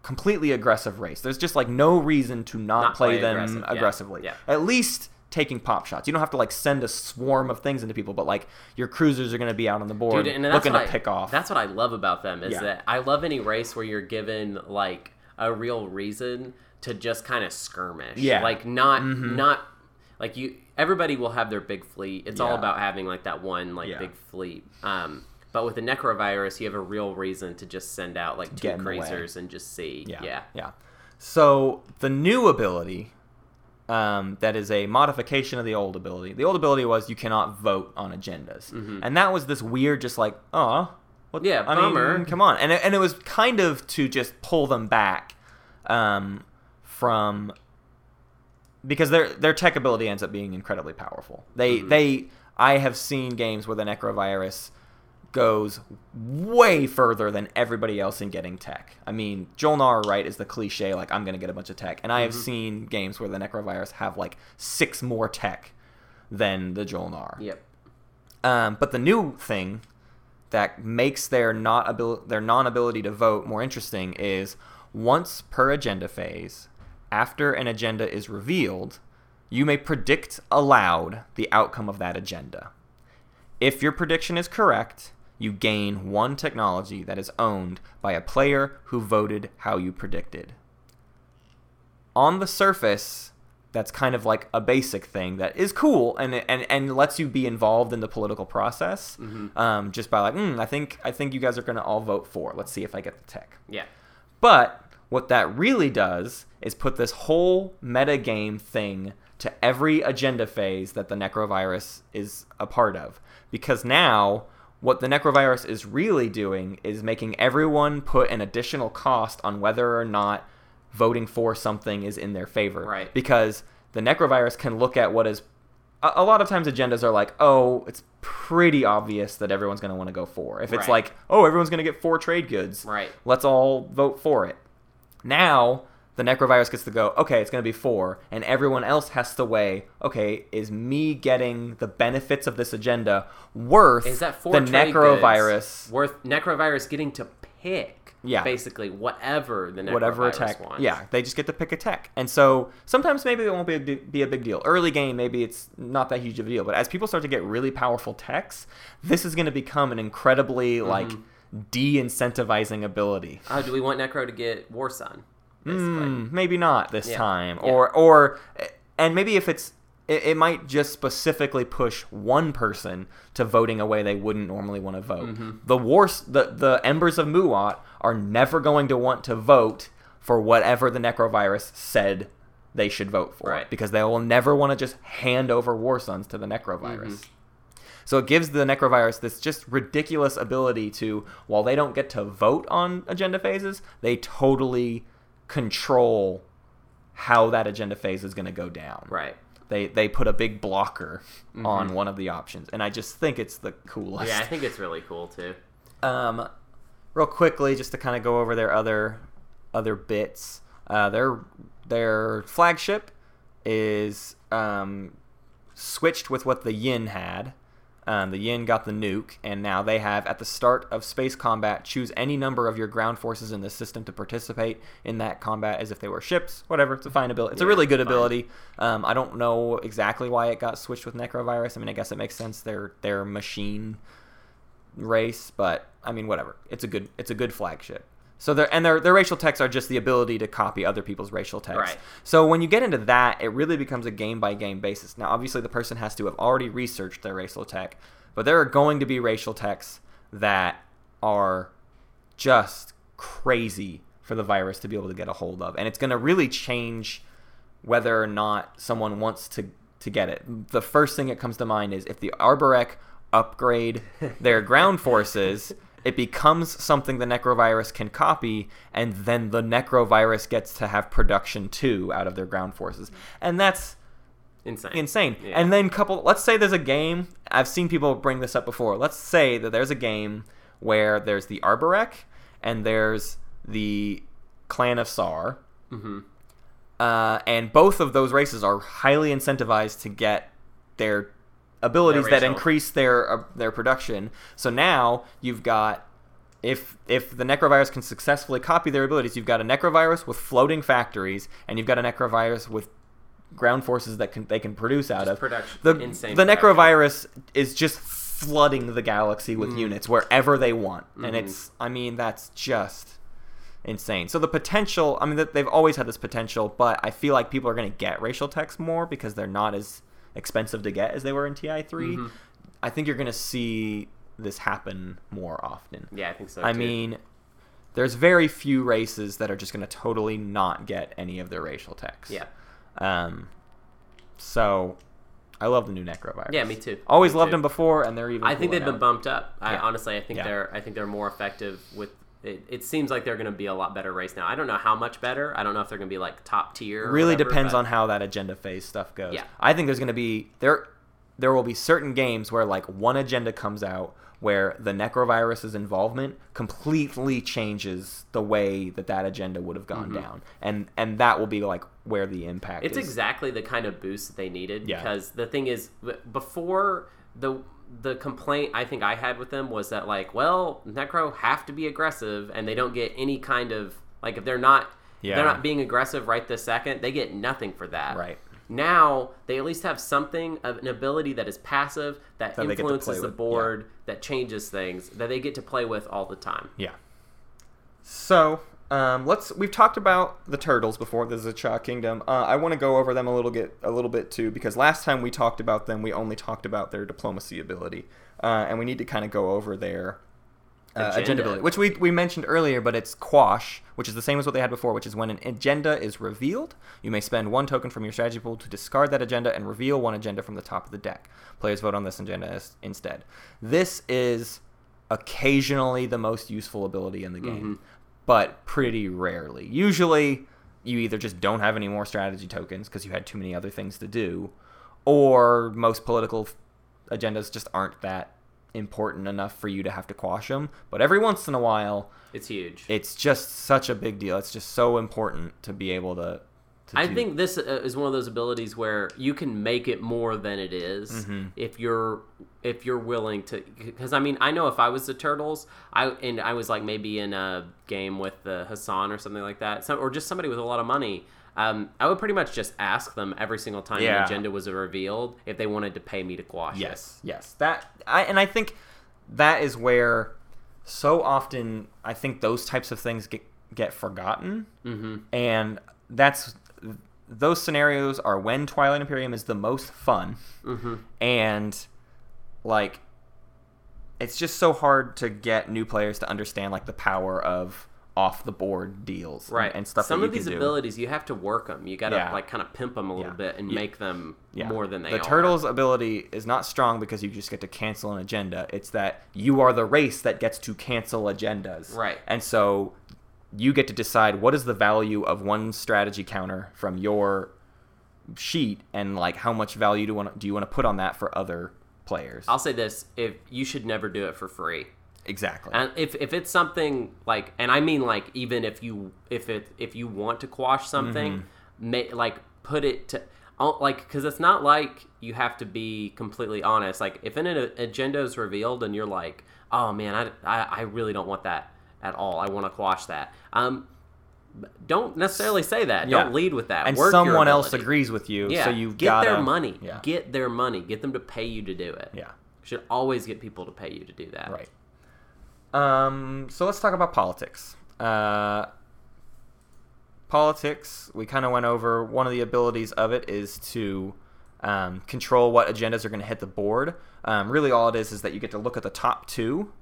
completely aggressive race. There's just like no reason to not, Not play, play them aggressive, aggressively. yeah. At least taking pop shots. You don't have to like send a swarm of things into people, but like your cruisers are going to be out on the board Dude, looking to I, pick off. That's what I love about them is Yeah. that I love any race where you're given like a real reason to just kind of skirmish. Yeah. like not Mhm. not like you. Everybody will have their big fleet. It's all about having like that one like Yeah. big fleet. Um, But with the necrovirus, you have a real reason to just send out like two Get in the way. cruisers and just see. Yeah. Yeah. Yeah. So the new ability, um, that is a modification of the old ability. The old ability was you cannot vote on agendas, and that was this weird, just like, oh, what, Mm-hmm. Yeah, I bummer. mean, come on, and it, and it was kind of to just pull them back, um, from because their their tech ability ends up being incredibly powerful. They Mm-hmm. they I have seen games where the necrovirus goes way further than everybody else in getting tech. I mean, Jolnar right is the cliche like I'm going to get a bunch of tech. And I have Mm-hmm. seen games where the necrovirus have like 6 more tech than the Jolnar. Yep. Um, but the new thing that makes their not abil- their non-ability to vote more interesting is once per agenda phase, after an agenda is revealed, you may predict aloud the outcome of that agenda. If your prediction is correct, you gain one technology that is owned by a player who voted how you predicted. On the surface, that's kind of like a basic thing that is cool and and and lets you be involved in the political process. Um, just by like, mm, I think I think you guys are going to all vote for. Let's see if I get the tech. Yeah. But what that really does is put this whole metagame thing to every agenda phase that the necrovirus is a part of. Because now, what the necrovirus is really doing is making everyone put an additional cost on whether or not voting for something is in their favor. Right. Because the necrovirus can look at what is. A, a lot of times agendas are like, oh, it's pretty obvious that everyone's going to want to go for. If it's Right. like, oh, everyone's going to get four trade goods Right. let's all vote for it. Now the necrovirus gets to go, okay, it's going to be four, and everyone else has to weigh, okay, is me getting the benefits of this agenda worth Is that four the necrovirus, worth necrovirus getting to pick? Yeah. Basically, whatever the necrovirus whatever attack? wants. Yeah, they just get to pick a tech. And so sometimes maybe it won't be a, big- be a big deal. Early game, maybe it's not that huge of a deal, but as people start to get really powerful techs, this is going to become an incredibly, like, mm-hmm. de incentivizing ability. Oh, do we want Necro to get War Sun? Mm, maybe not this Yeah. time Yeah. or or and maybe if it's it, it might just specifically push one person to voting a way they wouldn't normally want to vote Mm-hmm. the wars the the Embers of Muaat are never going to want to vote for whatever the necrovirus said they should vote for Right. because they will never want to just hand over war suns to the necrovirus Mm-hmm. so it gives the necrovirus this just ridiculous ability to, while they don't get to vote on agenda phases, they totally control how that agenda phase is going to go down. Right. They they put a big blocker on one of the options, and I just think it's the coolest. Mm-hmm. Yeah, I think it's really cool too. Um, real quickly, just to kind of go over their other other bits. Uh, their their flagship is um, switched with what the Yin had. Um, the Yin got the nuke, and now they have at the start of space combat choose any number of your ground forces in the system to participate in that combat as if they were ships. Whatever, it's a fine ability. It's a really good fine. ability. Um, I don't know exactly why it got switched with Necrovirus. I mean, I guess it makes sense. They're they're machine race, but I mean, whatever. It's a good it's a good flagship. So their and their their racial techs are just the ability to copy other people's racial techs. Right. So when you get into that, it really becomes a game by game basis. Now, obviously, the person has to have already researched their racial tech, but there are going to be racial techs that are just crazy for the virus to be able to get a hold of, and it's going to really change whether or not someone wants to to get it. The first thing that comes to mind is if the Arborec upgrade their ground forces, it becomes something the necrovirus can copy, and then the necrovirus gets to have production too out of their ground forces, and that's Insane. insane. Yeah. And then couple, let's say there's a game. I've seen people bring this up before. Let's say that there's a game where there's the Arborec and there's the Clan of Saar, hmm uh, and both of those races are highly incentivized to get their abilities that increase their uh, their production. So now you've got if if the necrovirus can successfully copy their abilities, you've got a necrovirus with floating factories, and you've got a necrovirus with ground forces that can they can produce out Just of. production- The insane the production. necrovirus is just flooding the galaxy with units wherever they want, and Mhm. it's I mean that's just insane. So the potential, I mean, that they've always had this potential, but I feel like people are going to get racial techs more because they're not as expensive to get as they were in TI3. Mhm. I think you're going to see this happen more often. Yeah, I think so. I too. mean, there's very few races that are just going to totally not get any of their racial techs. yeah, Um, so I love the new Necrovirus. yeah, me too. Always Me loved too. them before, and they're even. I think they've been bumped up. I Yeah. honestly, I think Yeah. they're I think they're more effective with. It, it seems like they're going to be a lot better race now. I don't know how much better. I don't know if they're going to be like top tier. really whatever, depends but- on how that agenda phase stuff goes. Yeah. I think there's going to be there there will be certain games where like one agenda comes out where the necrovirus's involvement completely changes the way that that agenda would have gone down. And and that will be like where the impact Mm-hmm. It's is. exactly the kind of boost that they needed Yeah. because the thing is before the the complaint I think I had with them was that like well Necro have to be aggressive and they don't get any kind of like if they're not if Yeah. they're not being aggressive right this second they get nothing for that Right. now they at least have something of an ability that is passive that, That they get to play influences the with, yeah. board that changes things that they get to play with all the time Yeah. So um, let's. We've talked about the turtles before. The Xxcha Kingdom. Uh, I want to go over them a little bit, a little bit too, because last time we talked about them, we only talked about their diplomacy ability, uh, and we need to kind of go over their uh, agenda. Agenda. ability, which we we mentioned earlier, but it's quash, which is the same as what they had before, which is when an agenda is revealed, you may spend one token from your strategy pool to discard that agenda and reveal one agenda from the top of the deck. Players vote on this agenda as, instead. This is occasionally the most useful ability in the game, but pretty rarely. Usually, you either just don't have any more strategy tokens because you had too many other things to do, or most political f- agendas just aren't that important enough for you to have to quash them. But every once in a while, it's huge it's just such a big deal. It's just so important to be able to. I do- think this uh, is one of those abilities where you can make it more than it is Mm-hmm. if you're if you're willing to. Because I mean, I know if I was the turtles, I and I was like maybe in a game with the Hacan or something like that, so, or just somebody with a lot of money. Um, I would pretty much just ask them every single time Yeah. an agenda was revealed if they wanted to pay me to quash it. Yes, yes. That I and I think that is where so often I think those types of things get get forgotten, mm-hmm. and that's those scenarios are when Twilight Imperium is the most fun, Mm-hmm. and like it's just so hard to get new players to understand like the power of off the board deals Right, and, stuff. Some that of these do. abilities you have to work them. You got to Yeah. like kind of pimp them a little Yeah. bit and Yeah. make them more than they are. the are. turtles ability is not strong because you just get to cancel an agenda it's that you are the race that gets to cancel agendas Right. and so you get to decide what is the value of one strategy counter from your sheet and like how much value do, want, do you want to put on that for other players I'll say this: if you should never do it for free. exactly And if, if it's something like, and I mean like, even if you if it if you want to quash something, Mm-hmm. ma- like put it to oh, like because it's not like you have to be completely honest. Like if an agenda is revealed and you're like, oh man, I, I, I really don't want that at all. I want to quash that. Um, don't necessarily say that. Yeah. Don't lead with that. and Work someone else agrees with you Yeah, so you get gotta, their money. yeah Get their money. Get them to pay you to do it. yeah You Should always get people to pay you to do that. Right. Um, so let's talk about politics. Uh, politics, we kind of went over. One of the abilities of it is to um, control what agendas are going to hit the board. Um, really, all it is is that you get to look at the top two.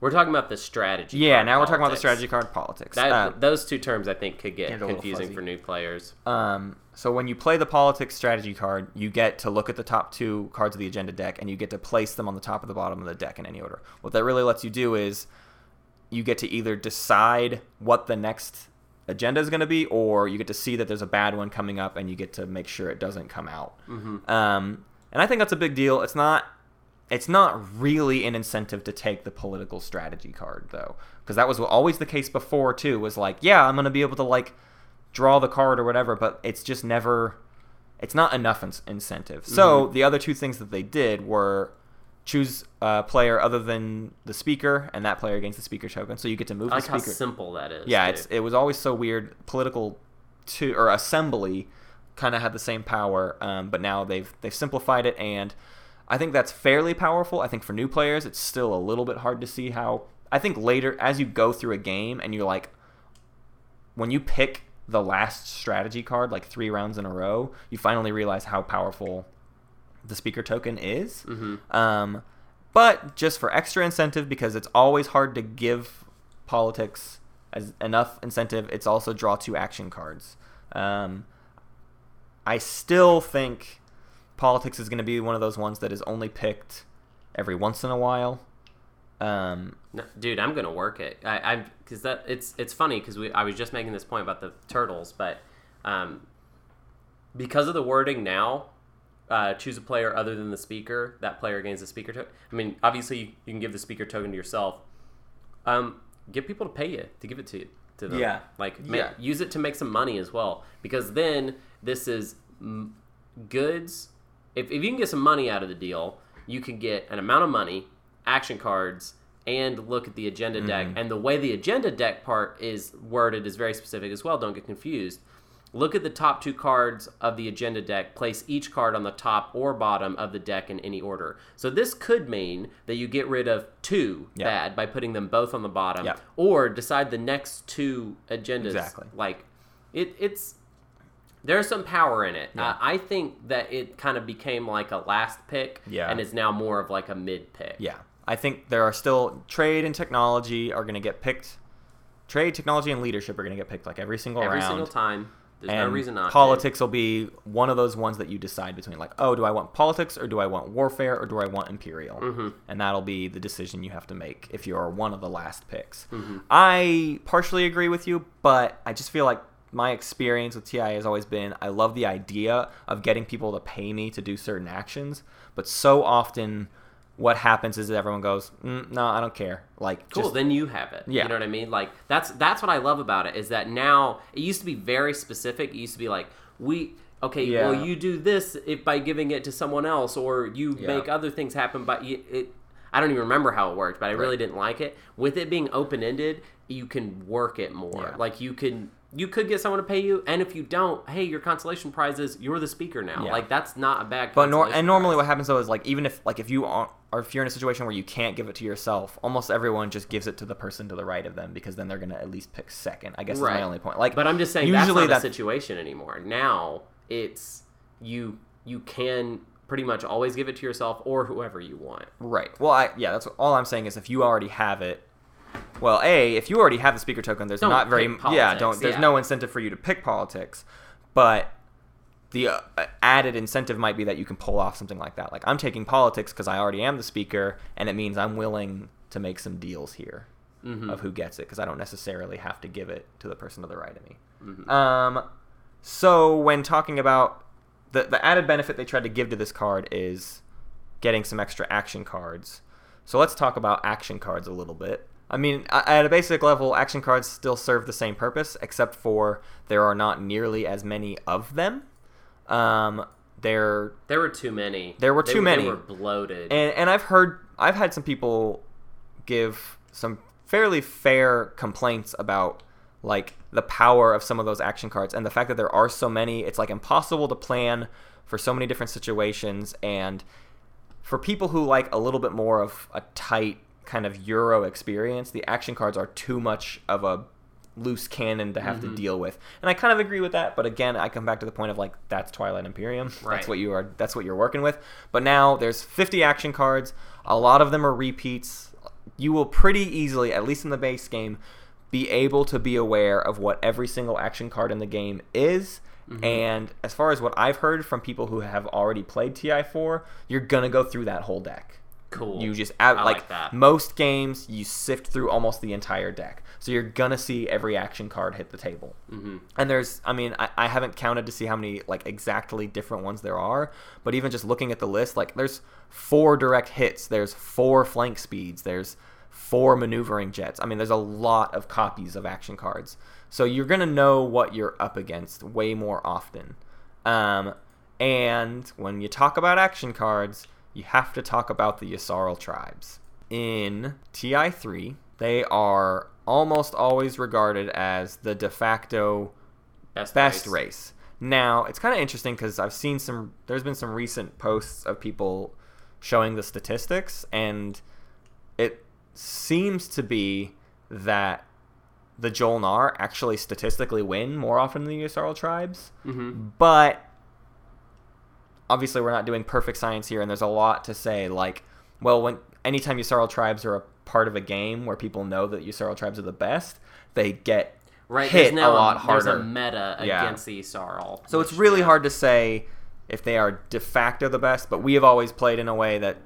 We're talking about the strategy. Yeah, now we're talking about the strategy card politics. That, Uh, those two terms, I think, could get Get a little confusing for new players. Um, so when you play the politics strategy card, you get to look at the top two cards of the agenda deck, and you get to place them on the top of the bottom of the deck in any order. What that really lets you do is you get to either decide what the next agenda is going to be, or you get to see that there's a bad one coming up, and you get to make sure it doesn't come out. Um, and I think that's a big deal. It's not. It's not really an incentive to take the political strategy card though, because that was always the case before too. Was like, yeah, I'm going to be able to like draw the card or whatever, but it's just never. It's not enough in- incentive. So Mm-hmm. the other two things that they did were choose a player other than the speaker, and that player gains the speaker token. So you get to move I like the how speaker. simple that is. Yeah, it's it was always so weird. Political to or assembly kind of had the same power, um, but now they've they've simplified it, and I think that's fairly powerful. I think for new players, it's still a little bit hard to see how. I think later, as you go through a game, and you're like, when you pick the last strategy card, like three rounds in a row, you finally realize how powerful the speaker token is. Mhm. Um, But just for extra incentive, because it's always hard to give politics as enough incentive, it's also draw two action cards. Um, I still think politics is going to be one of those ones that is only picked every once in a while. Um, No, dude, I'm gonna work it. I, I, because that it's it's funny because we I was just making this point about the turtles, but um, because of the wording now, uh, choose a player other than the speaker. That player gains the speaker token. I mean, obviously you, you can give the speaker token to yourself. Um, get people to pay you to give it to you. To them. Yeah. like ma- Yeah. use it to make some money as well, because then this is mm, goods. If, if you can get some money out of the deal, you can get an amount of money, action cards, and look at the agenda deck. Mm-hmm. And the way the agenda deck part is worded is very specific as well. Don't get confused. Look at the top two cards of the agenda deck. Place each card on the top or bottom of the deck in any order. So this could mean that you get rid of two Yeah. bad by putting them both on the bottom, Yeah. or decide the next two agendas. Exactly. Like it, it's there's some power in it. Yeah. Uh, I think that it kind of became like a last pick, Yeah. and is now more of like a mid pick. Yeah, I think there are still trade and technology are going to get picked. Trade, technology, and leadership are going to get picked like every single Every round. Every single time. There's and no reason not. to. politics will be one of those ones that you decide between like oh do i want politics or do i want warfare or do i want imperial Mm-hmm. and that'll be the decision you have to make if you're one of the last picks Mm-hmm. i partially agree with you but i just feel like my experience with ti has always been i love the idea of getting people to pay me to do certain actions but so often what happens is that everyone goes mm, no i don't care like Cool. just- then you have it. Yeah. You know what I mean? Like that's that's what I love about it is that now it used to be very specific. It used to be like we okay, Yeah. well you do this if by giving it to someone else, or you Yeah. make other things happen. But you, it, I don't even remember how it worked, but I really didn't like it. With it being open ended, you can work it more. Yeah. Like you can. You could get someone to pay you, and if you don't, hey, your consolation prize is you're the speaker now. Yeah. Like that's not a bad. But nor- and normally prize. what happens though is like even if like if you are or if you're in a situation where you can't give it to yourself, almost everyone just gives it to the person to the right of them because then they're gonna at least pick second. I guess is Right. my only point. Like, But I'm just saying usually that's not that situation anymore. Now it's you you can pretty much always give it to yourself or whoever you want. right. Well, I yeah, that's all I'm saying is if you already have it. Well, a if you already have the speaker token, there's Don't not very pick yeah don't there's yeah. no incentive for you to pick politics, but the uh, added incentive might be that you can pull off something like that. Like I'm taking politics because I already am the speaker, and it means I'm willing to make some deals here Mm-hmm. of who gets it because I don't necessarily have to give it to the person to the right of me. Mm-hmm. Um, so when talking about the the added benefit they tried to give to this card is getting some extra action cards. So let's talk about action cards a little bit. I mean, at a basic level, action cards still serve the same purpose, except for there are not nearly as many of them. Um, they're There were too many. There were They too many. They were bloated. and and I've heard I've had some people give some fairly fair complaints about like the power of some of those action cards and the fact that there are so many it's like impossible to plan for so many different situations and for people who like a little bit more of a tight kind of euro experience the action cards are too much of a loose cannon to have Mm-hmm. to deal with. And i kind of agree with that but again i come back to the point of like that's twilight imperium. Right. that's what you are that's what you're working with. But now there's 50 action cards. A lot of them are repeats. You will pretty easily at least in the base game be able to be aware of what every single action card in the game is. Mm-hmm. and as far as what i've heard from people who have already played ti4 you're gonna go through that whole deck cool. you just add, like, like that. most games, you sift through almost the entire deck, so you're gonna see every action card hit the table. hmm And there's, I mean, I, I haven't counted to see how many like exactly different ones there are, but even just looking at the list, like there's four direct hits, there's four flank speeds, there's four maneuvering jets. I mean, there's a lot of copies of action cards, so you're gonna know what you're up against way more often. Um, and when you talk about action cards, you have to talk about the Yssaril tribes. In TI3, they are almost always regarded as the de facto Best, best race. race. Now, it's kind of interesting because I've seen some, there's been some recent posts of people showing the statistics, and it seems to be that the Jolnar actually statistically win more often than the Yssaril tribes Mm-hmm. but obviously we're not doing perfect science here and there's a lot to say like well when anytime Yssaril tribes are a part of a game where people know that Yssaril tribes are the best, they get Right, hit there's a lot there's harder. a meta Yeah. against the Sarl. So it's really hard to say if they are de facto the best, but we have always played in a way that,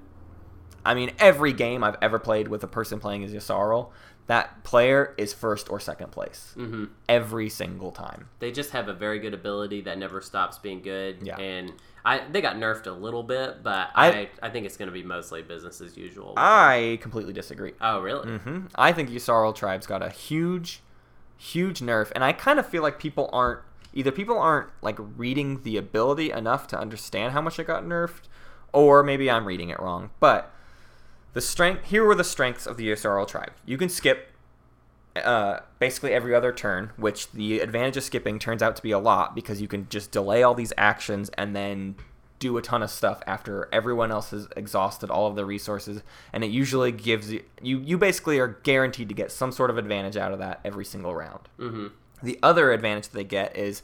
I mean, every game I've ever played with a person playing as Yssaril, that player is first or second place hmm every single time. They just have a very good ability that never stops being good. Yeah. And I they got nerfed a little bit, but I- I I, think it's going to be mostly business as usual. I completely disagree. oh really? Mm-hmm. I think Yssaril tribes got a huge, huge nerf, and I kind of feel like people aren't either people aren't like reading the ability enough to understand how much it got nerfed, or maybe I'm reading it wrong. But the strength here were the strengths of the Yssaril tribe. You can skip uh, basically every other turn, which the advantage of skipping turns out to be a lot because you can just delay all these actions and then do a ton of stuff after everyone else has exhausted all of their resources and it usually gives you you, you basically are guaranteed to get some sort of advantage out of that every single round hmm the other advantage that they get is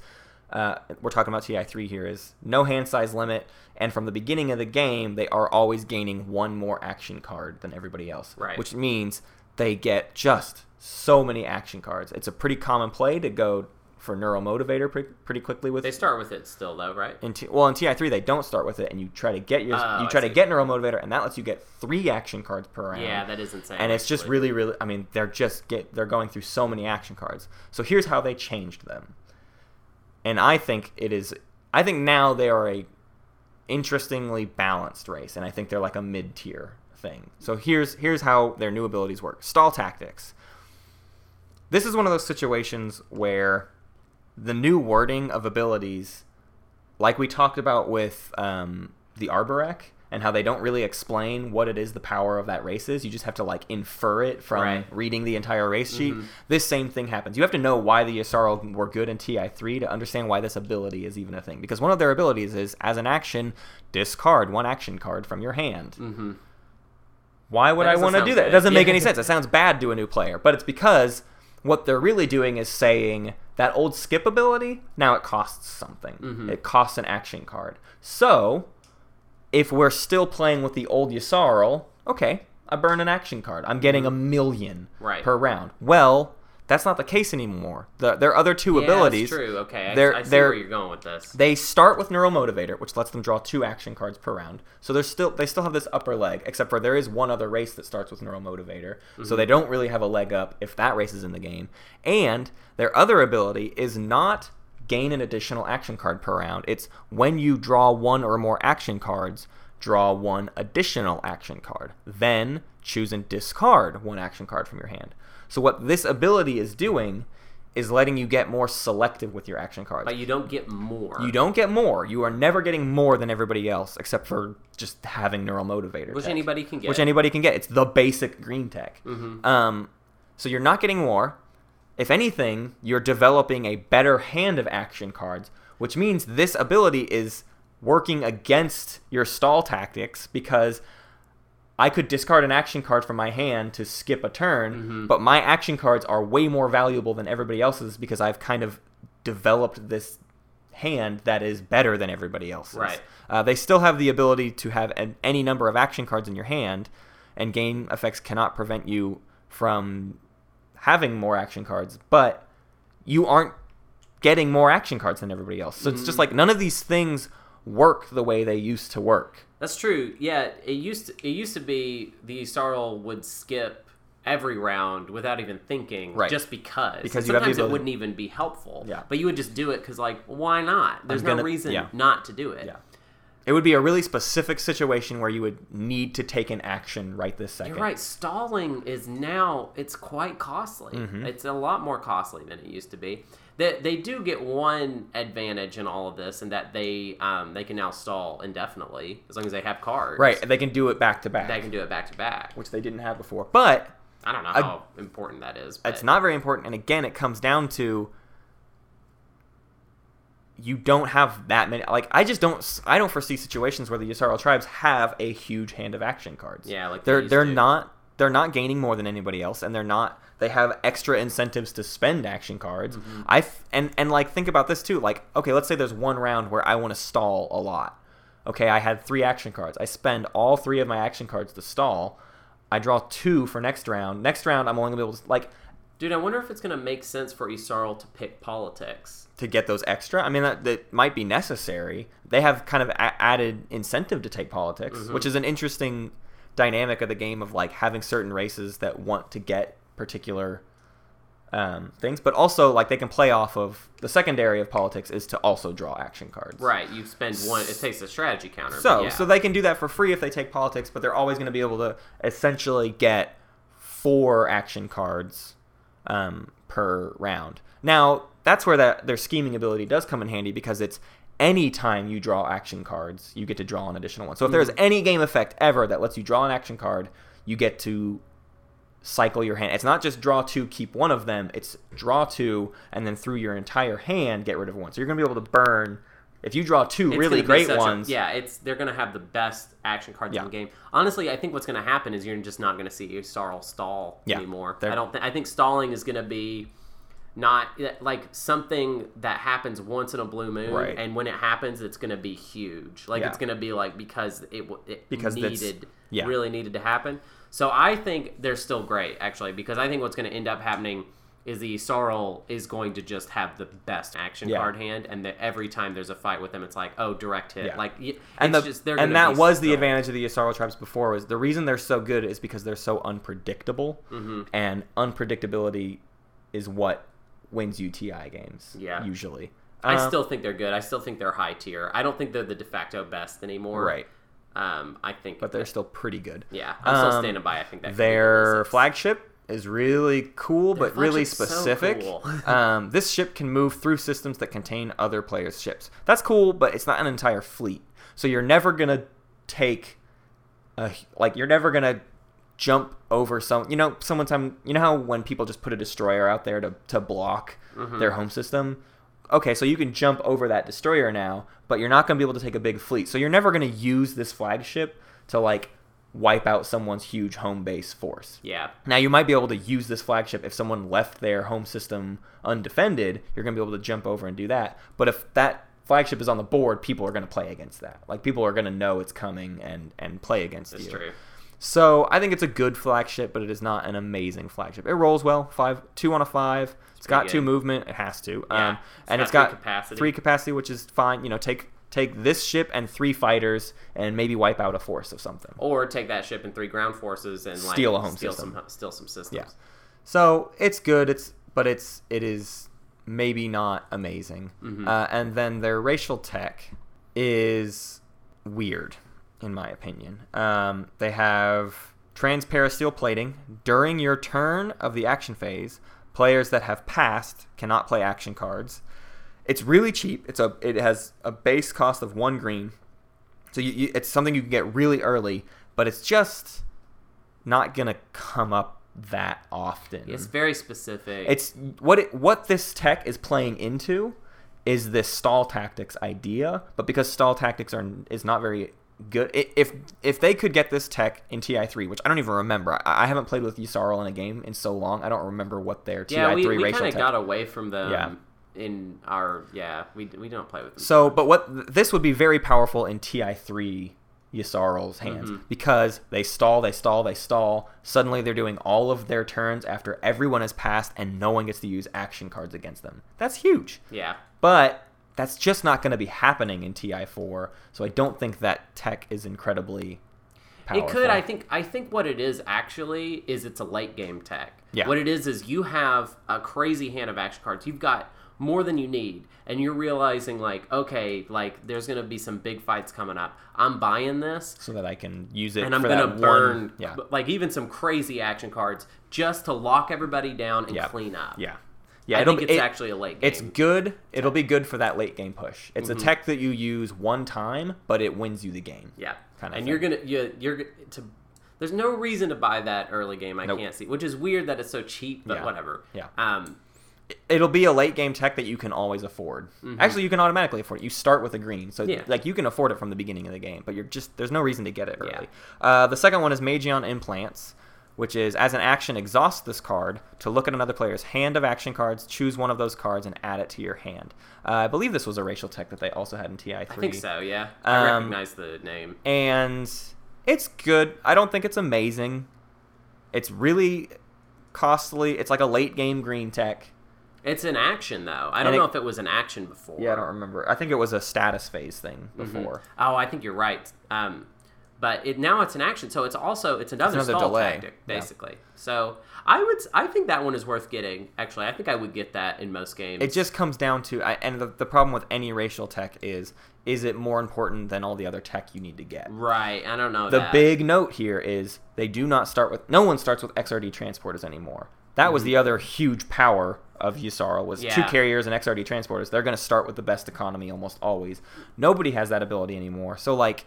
uh, we're talking about TI3 here is no hand size limit, and from the beginning of the game, they are always gaining one more action card than everybody else. Right. Which means they get just so many action cards. It's a pretty common play to go for Neuromotivator pretty, pretty quickly with They start with it still though, right? in T- well in TI3 they don't start with it and you try to get your Oh, you try to get Neuromotivator and that lets you get three action cards per round Yeah, that is insane. and it's just really really i mean they're just get they're going through so many action cards so here's how they changed them and i think it is i think now they are a interestingly balanced race and i think they're like a mid-tier thing so here's here's how their new abilities work stall tactics this is one of those situations where the new wording of abilities like we talked about with um, the Arborec and how they don't really explain what it is the power of that race is. You just have to like infer it from Right. reading the entire race sheet. Mhm. This same thing happens. You have to know why the Yssaril were good in TI3 to understand why this ability is even a thing. Because one of their abilities is, as an action, discard one action card from your hand. Mhm. Why would I want to do that? It doesn't make any sense. It sounds bad to a new player, but it's because what they're really doing is saying that old skip ability now it costs something. Mhm. It costs an action card. So if we're still playing with the old Yssaril, okay, I burn an action card. I'm getting a million Right. per round. Well, that's not the case anymore. The, their other two Yeah, abilities That's true. Okay, I, I see where you're going with this. they start with Neuromotivator, which lets them draw two action cards per round. So they're still they still have this upper leg, except for there is one other race that starts with Neuromotivator. So they mhm. don't really have a leg up if that race is in the game. And their other ability is not gain an additional action card per round. It's when you draw one or more action cards, draw one additional action card. Then choose and discard one action card from your hand. So what this ability is doing is letting you get more selective with your action cards. but you don't get more. You don't get more. You are never getting more than everybody else, except for just having neural motivator. which tech, anybody can get. Which anybody can get. It's the basic green tech. Mhm. Um, so you're not getting more. If anything, you're developing a better hand of action cards, which means this ability is working against your stall tactics because I could discard an action card from my hand to skip a turn, Mm-hmm. but my action cards are way more valuable than everybody else's because I've kind of developed this hand that is better than everybody else's. Right. Uh, they still have the ability to have an, any number of action cards in your hand, and game effects cannot prevent you from having more action cards, but you aren't getting more action cards than everybody else. So it's just like none of these things work the way they used to work. That's true. Yeah, it used to, it used to be the Sarl would skip every round without even thinking, Right. just because. Because And you have the sometimes it wouldn't even be helpful. Yeah. but you would just do it because, like, why not? There's no gonna- reason yeah. not to do it. Yeah. It would be a really specific situation where you would need to take an action right this second. You're right. Stalling is now it's quite costly. Mm-hmm. It's a lot more costly than it used to be. They, they do get one advantage in all of this, and that they um, they can now stall indefinitely as long as they have cards. Right, they can do it back to back, They can do it back to back. which they didn't have before. But I don't know I- how important that is. But it's not very important. And again, it comes down to you don't have that many. Like I just don't. I don't foresee situations where the Yssaril tribes have a huge hand of action cards. Yeah, like they they're used they're to. not they're not gaining more than anybody else, and they're not. They have extra incentives to spend action cards. Mm-hmm. I f- and and like think about this too. Like okay, let's say there's one round where I want to stall a lot. Okay, I had three action cards. I spend all three of my action cards to stall. I draw two for next round. Next round, I'm only gonna be able to like Dude, I wonder if it's gonna make sense for Isarl to pick politics. to get those extra. I mean, that, that might be necessary. They have kind of a- added incentive to take politics, Mm-hmm. which is an interesting dynamic of the game of like having certain races that want to get particular um, things, but also like they can play off of the secondary of politics is to also draw action cards. Right, you spend one. It takes a strategy counter. So, yeah. so they can do that for free if they take politics, but they're always going to be able to essentially get four action cards um, per round. Now, that's where that their scheming ability does come in handy because it's any time you draw action cards, you get to draw an additional one. So if hmm. there's any game effect ever that lets you draw an action card, you get to cycle your hand. It's not just draw two, keep one of them. It's draw two, and then through your entire hand, get rid of one. So you're going to be able to burn. If you draw two It's really gonna be great such a- ones, yeah, it's they're gonna have the best action cards Yeah. in the game. Honestly, I think what's gonna happen is you're just not gonna see Sarl stall Yeah, anymore. they're- I don't. Th- I think stalling is gonna be not like something that happens once in a blue moon, Right. and when it happens, it's gonna be huge. Like Yeah. it's gonna be like because it it Because needed yeah. really needed to happen. So I think they're still great actually because I think what's gonna end up happening. Is the Sorrel is going to just have the best action Yeah. card hand, and that every time there's a fight with them, it's like, oh, direct hit. Like, and the, just they're and that was the advantage of the Yssaril tribes before was the reason they're so good is because they're so unpredictable, Mm-hmm. and unpredictability is what wins UTI games. Yeah. usually. I Uh, still think they're good. I still think they're high tier. I don't think they're the de facto best anymore. right, Um, I think, but they're still pretty good. yeah. I'm still Um, standing by. I think that Their flagship is really cool, but really flagship's so specific. cool. um, this ship can move through systems that contain other players' ships. That's cool, but it's not an entire fleet. So you're never gonna take, a, like you're never gonna jump over some. You know, someone time. You know how when people just put a destroyer out there to to block Mm-hmm. their home system. Okay, so you can jump over that destroyer now, but you're not going to be able to take a big fleet. So you're never going to use this flagship to like wipe out someone's huge home base force. Yeah. Now you might be able to use this flagship if someone left their home system undefended. You're going to be able to jump over and do that. But if that flagship is on the board, people are going to play against that. Like people are going to know it's coming and and play against That's you. true. So I think it's a good flagship, but it is not an amazing flagship. It rolls well, five, two on a five. It's got pretty two good. movement. It has to, Yeah. um, It's and got it's got capacity. three capacity, which is fine. You know, take take this ship and three fighters, and maybe wipe out a force of something. Or take that ship and three ground forces and like Steal a home steal system. some steal some systems. Yeah. So it's good. It's but it's it is maybe not amazing. Mm-hmm. Uh, and then their racial tech is weird, in my opinion. Um, they have transparasteel plating during your turn of the action phase. Players that have passed cannot play action cards. It's really cheap. It's a it has a base cost of one green, so you, you, it's something you can get really early, but it's just not gonna come up that often. It's very specific. It's what it, what this tech is playing into is this stall tactics idea, but because stall tactics are is not very good. If if they could get this tech in TI three, which I don't even remember, I, I haven't played with Yssaril in a game in so long. I don't remember what their TI yeah, we, three we racial kind of got away from them Yeah. in our yeah we, we don't play with them. So, but what this would be very powerful in TI three Yssaril's hands Mm-hmm. because they stall, they stall, they stall. Suddenly, they're doing all of their turns after everyone has passed, and no one gets to use action cards against them. That's huge. yeah, But that's just not going to be happening in TI4, so I don't think that tech is incredibly powerful. It could. I think. I think what it is actually is it's a late game tech. Yeah. What it is is you have a crazy hand of action cards. You've got more than you need, and you're realizing like, okay, like there's gonna be some big fights coming up. I'm buying this, so that I can use it and I'm gonna that burn one. Yeah, like even some crazy action cards just to lock everybody down and Yeah. clean up. yeah, yeah. I think it's it- actually a late game. It's good. It'll be good for that late game push. It's Mm-hmm. a tech that you use one time, but it wins you the game. Yeah, kind of and thing. you're gonna you, you're g- to. There's no reason to buy that early game. I Nope. can't see, which is weird that it's so cheap, but Yeah. whatever. Yeah. Um, It'll be a late game tech that you can always afford. Actually, you can automatically afford it. You start with a green, so Mm-hmm. Yeah. like you can afford it from the beginning of the game. But you're just there's no reason to get it Yeah. early. Uh, the second one is Magion Implants, which is as an action, exhaust this card to look at another player's hand of action cards, choose one of those cards, and add it to your hand. Uh, I believe this was a racial tech that they also had in TI3. I think so. Yeah, I Um, recognize the name. and it's good. I don't think it's amazing. It's really costly. It's like a late game green tech. It's an action though. I And don't it- know if it was an action before. Yeah, I don't remember. I think it was a status phase thing Mhm. before. Oh, I think you're right. Um, but it now it's an action, so it's also it's another, another stall delay. tactic Yeah. basically. So I would I think that one is worth getting. Actually, I think I would get that in most games. It just comes down to, I, and the, the problem with any racial tech is, is it more important than all the other tech you need to get? right. I don't know The that. big note here is they do not start with, no one starts with XRD transporters anymore. That was the other huge power of Yssaril was two Mm-hmm. Carriers and XRD transporters. They're going to start with the best economy almost always. Nobody has that ability anymore. So like,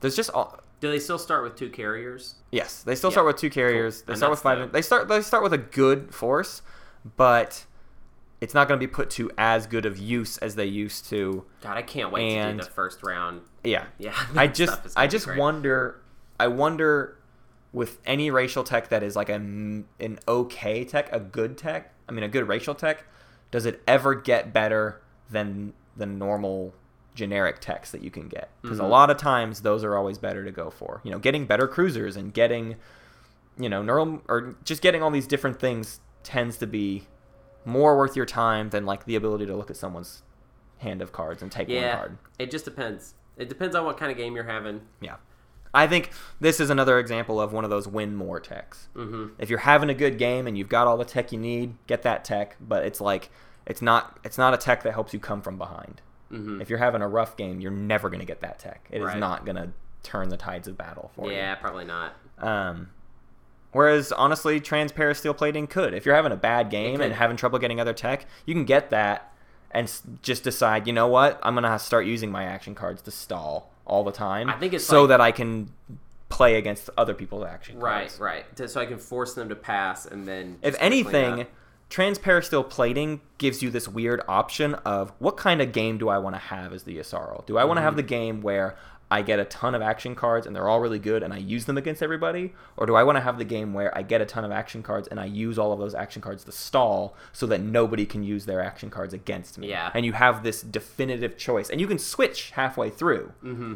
there's just all. Do they still start with two carriers? Yes, they still Yeah. start with two carriers. They And start with five. the- They start. They start with a good force, but it's not going to be put to as good of use as they used to. God, I can't wait to do the first round. Yeah, Yeah, I just I just wonder I wonder with any racial tech that is like a an okay tech, a good tech, I mean a good racial tech, does it ever get better than the normal generic techs that you can get? Because a Mhm. lot of times those are always better to go for. You know, getting better cruisers and getting you know, neural or just getting all these different things tends to be more worth your time than like the ability to look at someone's hand of cards and take one card. it just depends. It depends on what kind of game you're having. Yeah. I think this is another example of one of those win more techs. hmm If you're having a good game and you've got all the tech you need, get that tech, but it's like it's not it's not a tech that helps you come from behind. Hmm If you're having a rough game, you're never going to get that tech. It is Right. not going to turn the tides of battle for you. Yeah, probably not. Um, whereas honestly, Transparasteel plating could. If you're having a bad game and having trouble getting other tech, you can get that and s- just decide, you know what, I'm gonna start using my action cards to stall all the time. I think it's so like- that I can play against other people's action Right, cards. right. To- So I can force them to pass, and then If anything, transparent plating gives you this weird option of what kind of game do I want to have as the Yssaril? Do I want to Mm-hmm. have the game where I get a ton of action cards and they're all really good and I use them against everybody? Or do I want to have the game where I get a ton of action cards and I use all of those action cards to stall so that nobody can use their action cards against me? Yeah. And you have this definitive choice and you can switch halfway through. Mm-hmm.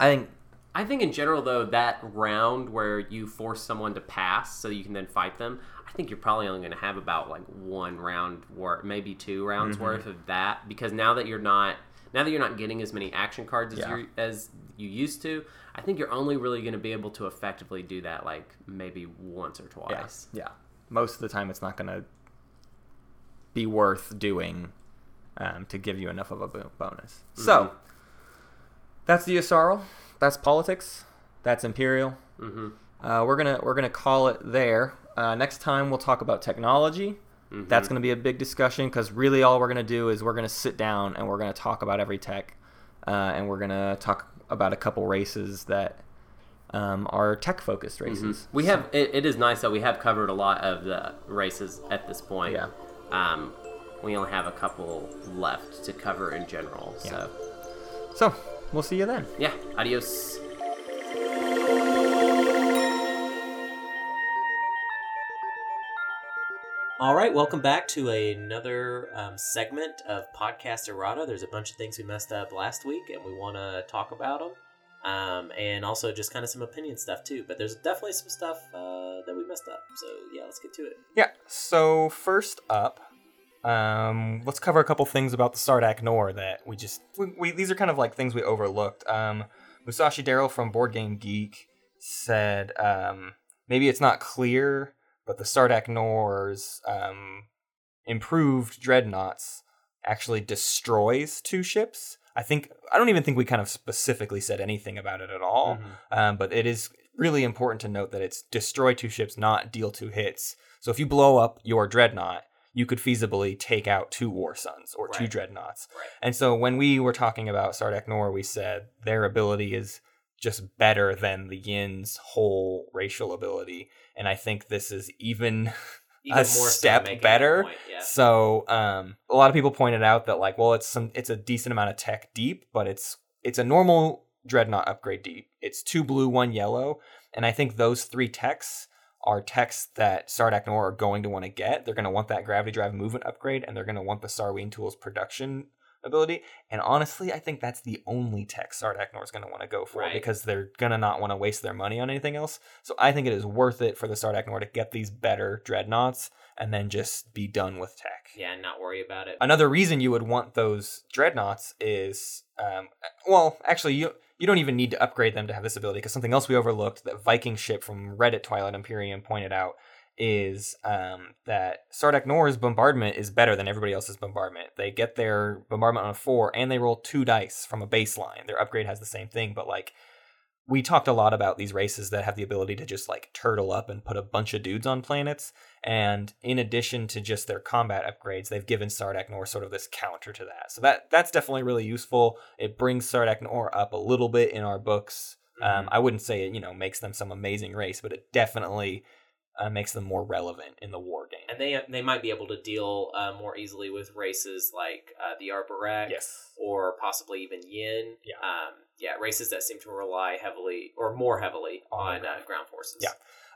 I think I think in general though that round where you force someone to pass so you can then fight them, think you're probably only going to have about like one round worth, maybe two rounds Mm-hmm. worth of that because now that you're not now that you're not getting as many action cards as Yeah. you as you used to, I think you're only really going to be able to effectively do that like maybe once or twice. yeah. Most of the time it's not going to be worth doing um, to give you enough of a bo- bonus. So that's the Yssaril. That's politics. That's Imperial. Mm-hmm. Uh, we're gonna we're gonna call it there. Uh, next time we'll talk about technology. Mm-hmm. That's gonna be a big discussion because really all we're gonna do is we're gonna sit down and we're gonna talk about every tech, uh, and we're gonna talk about a couple races that um, are tech focused races. We have it, it is nice that we have covered a lot of the races at this point. Yeah. Um, we only have a couple left to cover in general. So So we'll see you then. yeah, adios. All right, welcome back to another um, segment of Podcast Errata. There's a bunch of things we messed up last week, and we want to talk about them. Um, and also just kind of some opinion stuff too. But there's definitely some stuff uh, that we messed up. So yeah, let's get to it. Yeah. So first up, um, let's cover a couple things about the Sardakk N'orr that we just we, we these are kind of like things we overlooked. Um, Musashi Daryl from Board Game Geek said um, maybe it's not clear, but the Sardakk N'orr's um, improved dreadnoughts actually destroys two ships. I think I don't even think we kind of specifically said anything about it at all. Um, but it is really important to note that it's destroy two ships, not deal two hits. So if you blow up your dreadnought, you could feasibly take out two War Suns or two dreadnoughts. Right. And so when we were talking about Sardakk N'orr, we said their ability is just better than the Yin's whole racial ability. And I think this is even Even a so step making better. point, yeah. So um, a lot of people pointed out that like, well, it's some it's a decent amount of tech deep, but it's it's a normal dreadnought upgrade deep. It's two blue, one yellow, and I think those three techs are techs that Sardakk N'orr are going to want to get. They're going to want that gravity drive movement upgrade, and they're going to want the Sarween Tools production ability. And honestly, I think that's the only tech Sardakk N'orr is going to want to go for Right. because they're going to not want to waste their money on anything else. So I think it is worth it for the Sardakk N'orr to get these better dreadnoughts and then just be done with tech. Yeah, and not worry about it. Another reason you would want those dreadnoughts is, um, well, actually, you you don't even need to upgrade them to have this ability because something else we overlooked that Viking ship from Reddit Twilight Imperium pointed out is um, that Sardakk N'orr's bombardment is better than everybody else's bombardment. They get their bombardment on a four and they roll two dice from a baseline. Their upgrade has the same thing, but like we talked a lot about these races that have the ability to just like turtle up and put a bunch of dudes on planets. And in addition to just their combat upgrades, they've given Sardakk N'orr sort of this counter to that. So that that's definitely really useful. It brings Sardakk N'orr up a little bit in our books. Um, I wouldn't say it, you know, makes them some amazing race, but it definitely uh, makes them more relevant in the war game. and they they might be able to deal uh, more easily with races like uh, the Arborex yes. or possibly even Yin. Yeah. Um, yeah, races that seem to rely heavily or more heavily On on, ground. uh, ground forces. Yeah.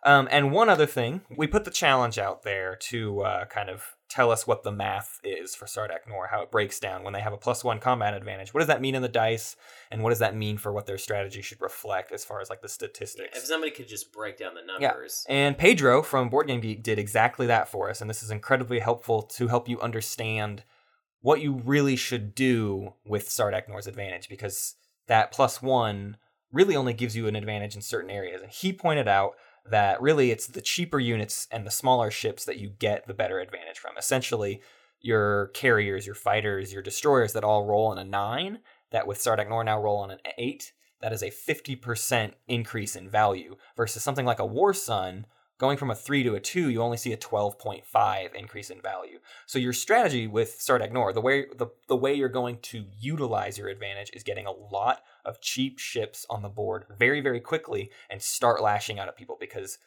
Um, and one other thing, we put the challenge out there to uh, kind of tell us what the math is for Sardakk N'orr, how it breaks down when they have a plus one combat advantage. What does that mean in the dice, and what does that mean for what their strategy should reflect as far as like the statistics? If somebody could just break down the numbers. Yeah. And Pedro from Board Game Geek did exactly that for us, and this is incredibly helpful to help you understand what you really should do with Sardakk N'orr's advantage, because that plus one really only gives you an advantage in certain areas. And he pointed out that really it's the cheaper units and the smaller ships that you get the better advantage from. Essentially, your carriers, your fighters, your destroyers that all roll on a nine, that with Sardakk N'orr now roll on an eight, that is a 50% increase in value versus something like a War Sun going from a 3 to a 2 you only see a 12.5 increase in value so your strategy with Sardakk N'orr the way the, the way you're going to utilize your advantage is getting a lot of cheap ships on the board very very quickly and start lashing out at people because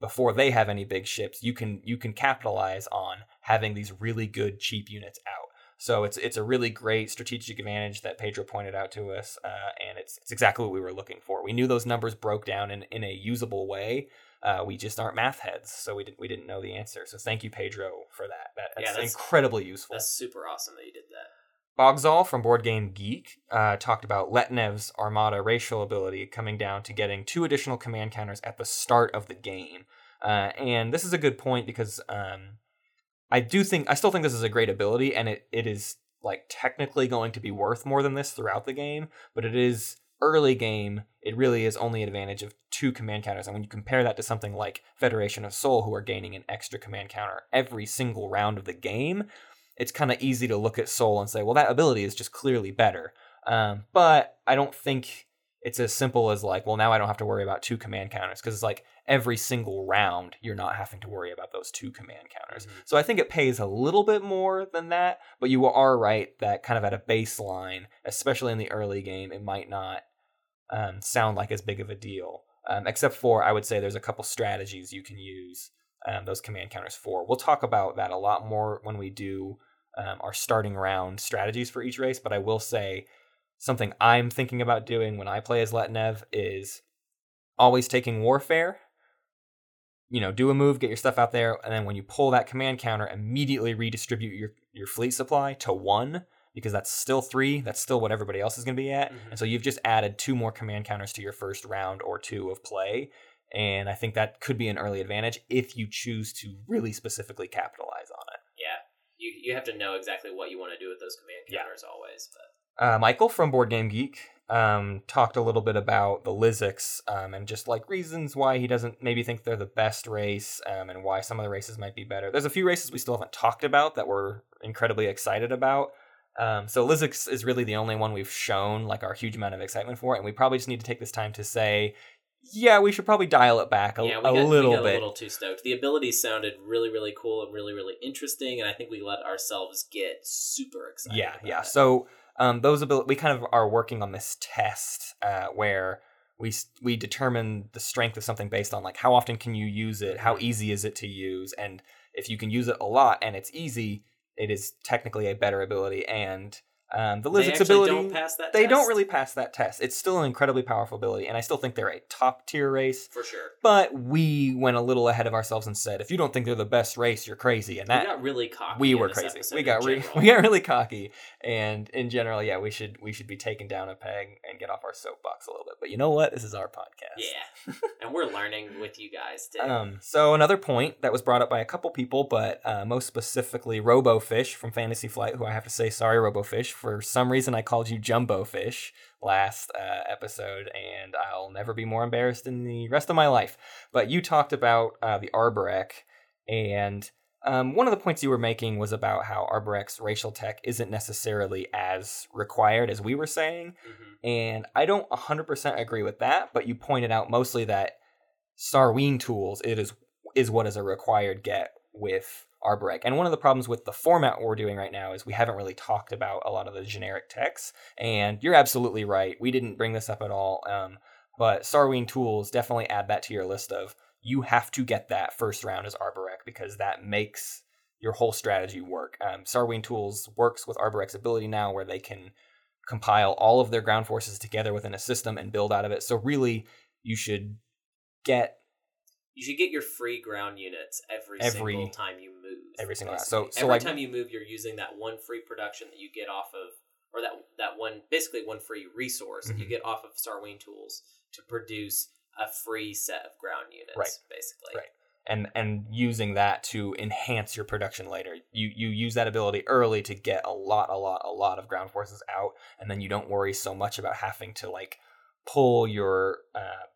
before they have any big ships you can you can capitalize on having these really good cheap units out so it's it's a really great strategic advantage that Pedro pointed out to us, uh, and it's it's exactly what we were looking for. We knew those numbers broke down in, in a usable way. Uh, we just aren't math heads, so we didn't we didn't know the answer. So thank you, Pedro, for that. that that's, Yeah, that's- incredibly useful. That's super awesome that you did that. Bogzal from Board Game Geek uh, talked about Letnev's Armada racial ability coming down to getting two additional command counters at the start of the game. Uh, and this is a good point because um, I do think I still think this is a great ability, and it, it is like technically going to be worth more than this throughout the game, but it is early game. It really is only an advantage of two command counters, and when you compare that to something like Federation of Sol, who are gaining an extra command counter every single round of the game, it's kind of easy to look at Sol and say, well, that ability is just clearly better. Um, but I don't think it's as simple as like, well, now I don't have to worry about two command counters because it's like every single round you're not having to worry about those two command counters. Mhm. So I think it pays a little bit more than that, but you are right that kind of at a baseline, especially in the early game, it might not um, sound like as big of a deal. Um, except for, I would say there's a couple strategies you can use um, those command counters for. We'll talk about that a lot more when we do um, our starting round strategies for each race, but I will say something I'm thinking about doing when I play as Letnev is always taking Warfare. You know, do a move, get your stuff out there, and then when you pull that command counter, immediately redistribute your, your fleet supply to one, because that's still three. That's still what everybody else is going to be at. Mhm. And so you've just added two more command counters to your first round or two of play. And I think that could be an early advantage if you choose to really specifically capitalize on it. Yeah. You, you have to know exactly what you want to do with those command Yeah. counters always. But Uh, Michael from Board Game Geek um, talked a little bit about the L1Z1X um, and just like reasons why he doesn't maybe think they're the best race um, and why some of the races might be better. There's a few races we still haven't talked about that we're incredibly excited about. Um, so L1Z1X is really the only one we've shown like our huge amount of excitement for, and we probably just need to take this time to say, yeah, we should probably dial it back a, yeah, a little bit. a little too stoked. The abilities sounded really, really cool and really, really interesting, and I think we let ourselves get super excited. yeah yeah it. so um, those ability we kind of are working on this test uh, where we we determine the strength of something based on like how often can you use it how easy is it to use and if you can use it a lot and it's easy it is technically a better ability and Um, the Lizard's actually ability, don't pass that they don't really pass that test. It's still an incredibly powerful ability, and I still think they're a top tier race. for sure. But we went a little ahead of ourselves and said, if you don't think they're the best race, you're crazy. And that we got really cocky. we were crazy. We got re- we got really cocky, and in general, yeah, we should we should be taken down a peg and get off our soapbox a little bit. But you know what? This is our podcast. Yeah, and we're learning with you guys too. Um, so another point that was brought up by a couple people, but uh, most specifically RoboFish from Fantasy Flight, who I have to say sorry, RoboFish. For some reason, I called you Jumbo Fish last uh, episode, and I'll never be more embarrassed in the rest of my life. But you talked about uh, the Arborec, and um, one of the points you were making was about how Arborec's racial tech isn't necessarily as required as we were saying. Mhm. And I don't 100% agree with that, but you pointed out mostly that Sarween tools it is is what is a required get with Arborec. And one of the problems with the format we're doing right now is we haven't really talked about a lot of the generic texts. And you're absolutely right. We didn't bring this up at all. Um, but Sarween tools definitely add that to your list of you have to get that first round as Arborec because that makes your whole strategy work. Um, Sarween tools works with Arborec's ability now where they can compile all of their ground forces together within a system and build out of it. So really, you should get You should get your free ground units every, Every- single time you move. every single basically. So- so every like- time you move, you're using that one free production that you get off of, or that that one basically one free resource that you Mhm. get off of Sarween tools to produce a free set of ground units. Right. Basically. Right. and and using that to enhance your production later. You you use that ability early to get a lot, a lot, a lot of ground forces out, and then you don't worry so much about having to like pull your uh,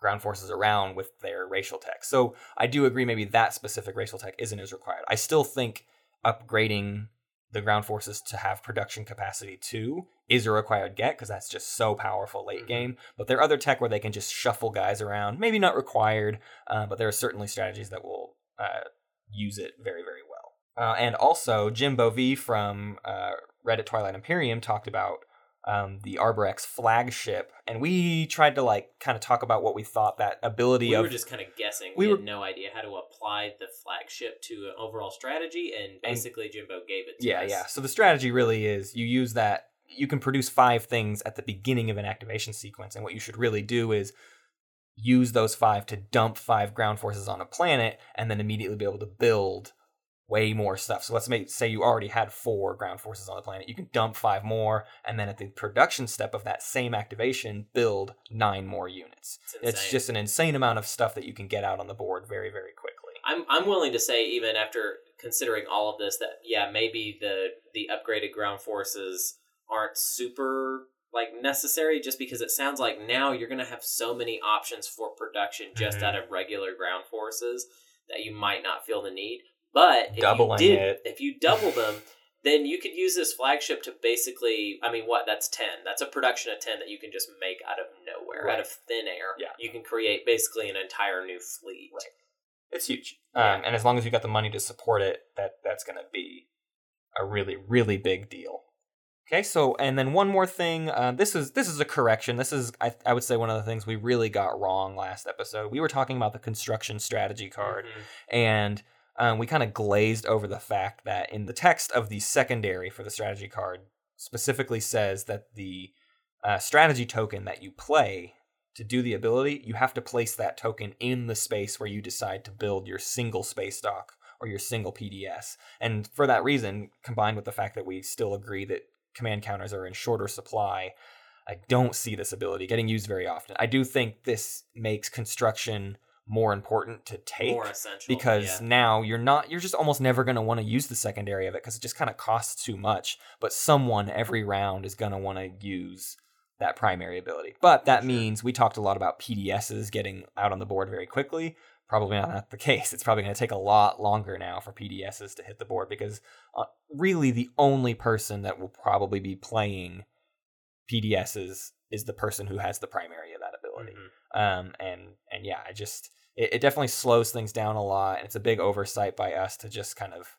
ground forces around with their racial tech. So I do agree, maybe that specific racial tech isn't as required. I still think upgrading the ground forces to have production capacity too is a required get because that's just so powerful late Mhm. game. But there are other tech where they can just shuffle guys around, maybe not required, uh, but there are certainly strategies that will uh, use it very, very well. Uh, and also, Jim Bovee from uh, Reddit Twilight Imperium talked about um, the Arborex flagship, and we tried to like kind of talk about what we thought that ability We of We were just kind of guessing. We We, were- had no idea how to apply the flagship to an overall strategy, and basically Jimbo gave it to yeah, us. yeah. So the strategy really is you use that. You can produce five things at the beginning of an activation sequence, and what you should really do is use those five to dump five ground forces on a planet, and then immediately be able to build way more stuff. So let's make say you already had four ground forces on the planet. You can dump five more, and then at the production step of that same activation, build nine more units. It's, It's just an insane amount of stuff that you can get out on the board very, very quickly. I'm I'm willing to say even after considering all of this that yeah maybe the the upgraded ground forces aren't super like necessary just because it sounds like now you're going to have so many options for production just Mhm. out of regular ground forces that you might not feel the need but if Doubling you did it. if you double them then you could use this flagship to basically i mean what that's 10 that's a production of 10 that you can just make out of nowhere Right. out of thin air Yeah. you can create basically an entire new fleet Right. It's huge, Yeah. um, and as long as you've got the money to support it, that that's going to be a really, really big deal. Okay, so and then one more thing. Uh, this is this is a correction. This is I, I would say one of the things we really got wrong last episode. We were talking about the construction strategy card, Mhm. and um, we kind of glazed over the fact that in the text of the secondary for the strategy card specifically says that the uh, strategy token that you play to do the ability, you have to place that token in the space where you decide to build your single space dock or your single PDS. And for that reason, combined with the fact that we still agree that command counters are in shorter supply, I don't see this ability getting used very often. I do think this makes construction more important to take more essential because yeah. now you're not you're just almost never going to want to use the secondary of it because it just kind of costs too much but someone every round is going to want to use that primary ability but that Sure. means we talked a lot about pdss getting out on the board very quickly probably not the case it's probably going to take a lot longer now for pdss to hit the board because uh, really the only person that will probably be playing pdss is the person who has the primary of that ability Mhm. um, and and yeah, I just it, it definitely slows things down a lot, and it's a big oversight by us to just kind of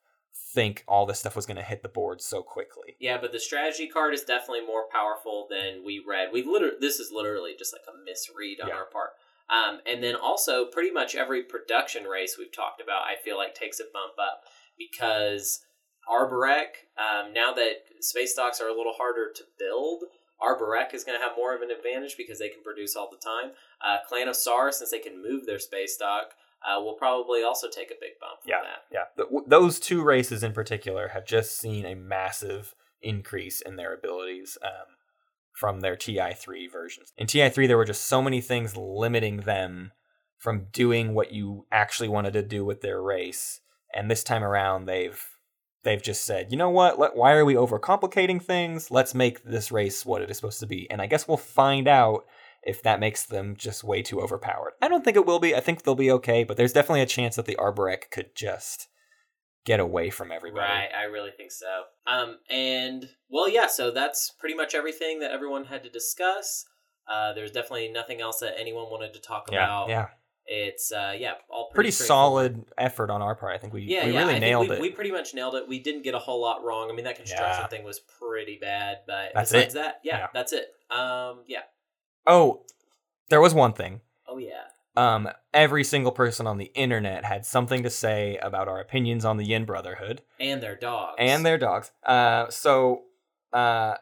think all this stuff was going to hit the board so quickly. Yeah, but the strategy card is definitely more powerful than we read. We literally this is literally just like a misread on Yeah. our part. Um, and then also pretty much every production race we've talked about, I feel like takes a bump up because Arborec, um, now that space docks are a little harder to build. Arborec is going to have more of an advantage because they can produce all the time. Uh, Clan of Saar, since they can move their space dock, uh, will probably also take a big bump from Yeah, that. yeah. Th- w- those two races in particular have just seen a massive increase in their abilities um, from their TI3 versions. In TI3, there were just so many things limiting them from doing what you actually wanted to do with their race, and this time around, they've they've just said, you know what? Let, why are we overcomplicating things? Let's make this race what it is supposed to be, and I guess we'll find out if that makes them just way too overpowered. I don't think it will be. I think they'll be okay, but there's definitely a chance that the Arborec could just get away from everybody. Right, I really think so. Um, and well, yeah. So that's pretty much everything that everyone had to discuss. Uh, there's definitely nothing else that anyone wanted to talk Yeah, about. yeah. It's uh, yeah, all Pretty pretty, solid effort on our part. I think we, Yeah, we yeah, really I nailed we, it. We pretty much nailed it. We didn't get a whole lot wrong. I mean, that construction Yeah. thing was pretty bad, but That's besides it. that, yeah, Yeah. that's it. Um, yeah. Oh, there was one thing. Oh yeah. Um, every single person on the internet had something to say about our opinions on the Yin Brotherhood And their dogs. and their dogs. Uh, so, uh,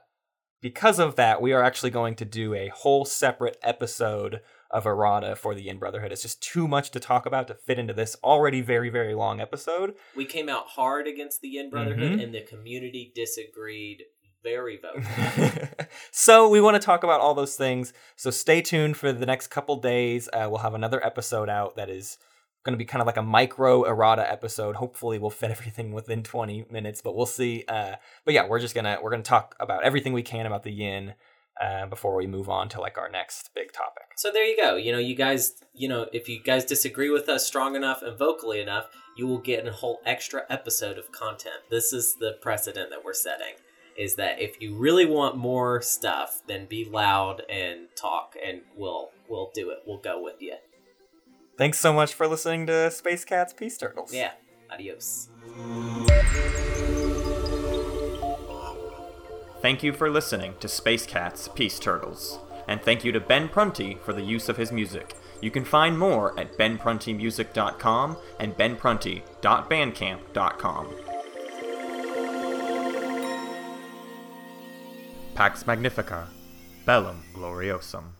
because of that, we are actually going to do a whole separate episode of Errata for the Yin Brotherhood. It's just too much to talk about to fit into this already very, very long episode. we came out hard against the Yin Brotherhood, Mhm. and the community disagreed very vocally. so we want to talk about all those things. So stay tuned for the next couple days. Uh, we'll have another episode out that is going to be kind of like a micro errata episode. Hopefully, we'll fit everything within 20 minutes, but we'll see. Uh, but yeah, we're just gonna we're gonna talk about everything we can about the yin uh, before we move on to like our next big topic. So there you go. You know, you guys, you know, if you guys disagree with us strong enough and vocally enough, you will get a whole extra episode of content. This is the precedent that we're setting. Is that if you really want more stuff, then be loud and talk, and we'll we'll do it. We'll go with you. Thanks so much for listening to Space Cats Peace Turtles. Yeah. Adios. Thank you for listening to Space Cats Peace Turtles. And thank you to Ben Prunty for the use of his music. You can find more at benpruntymusic.com and benprunty.bandcamp.com. Pax Magnifica, Bellum Gloriosum.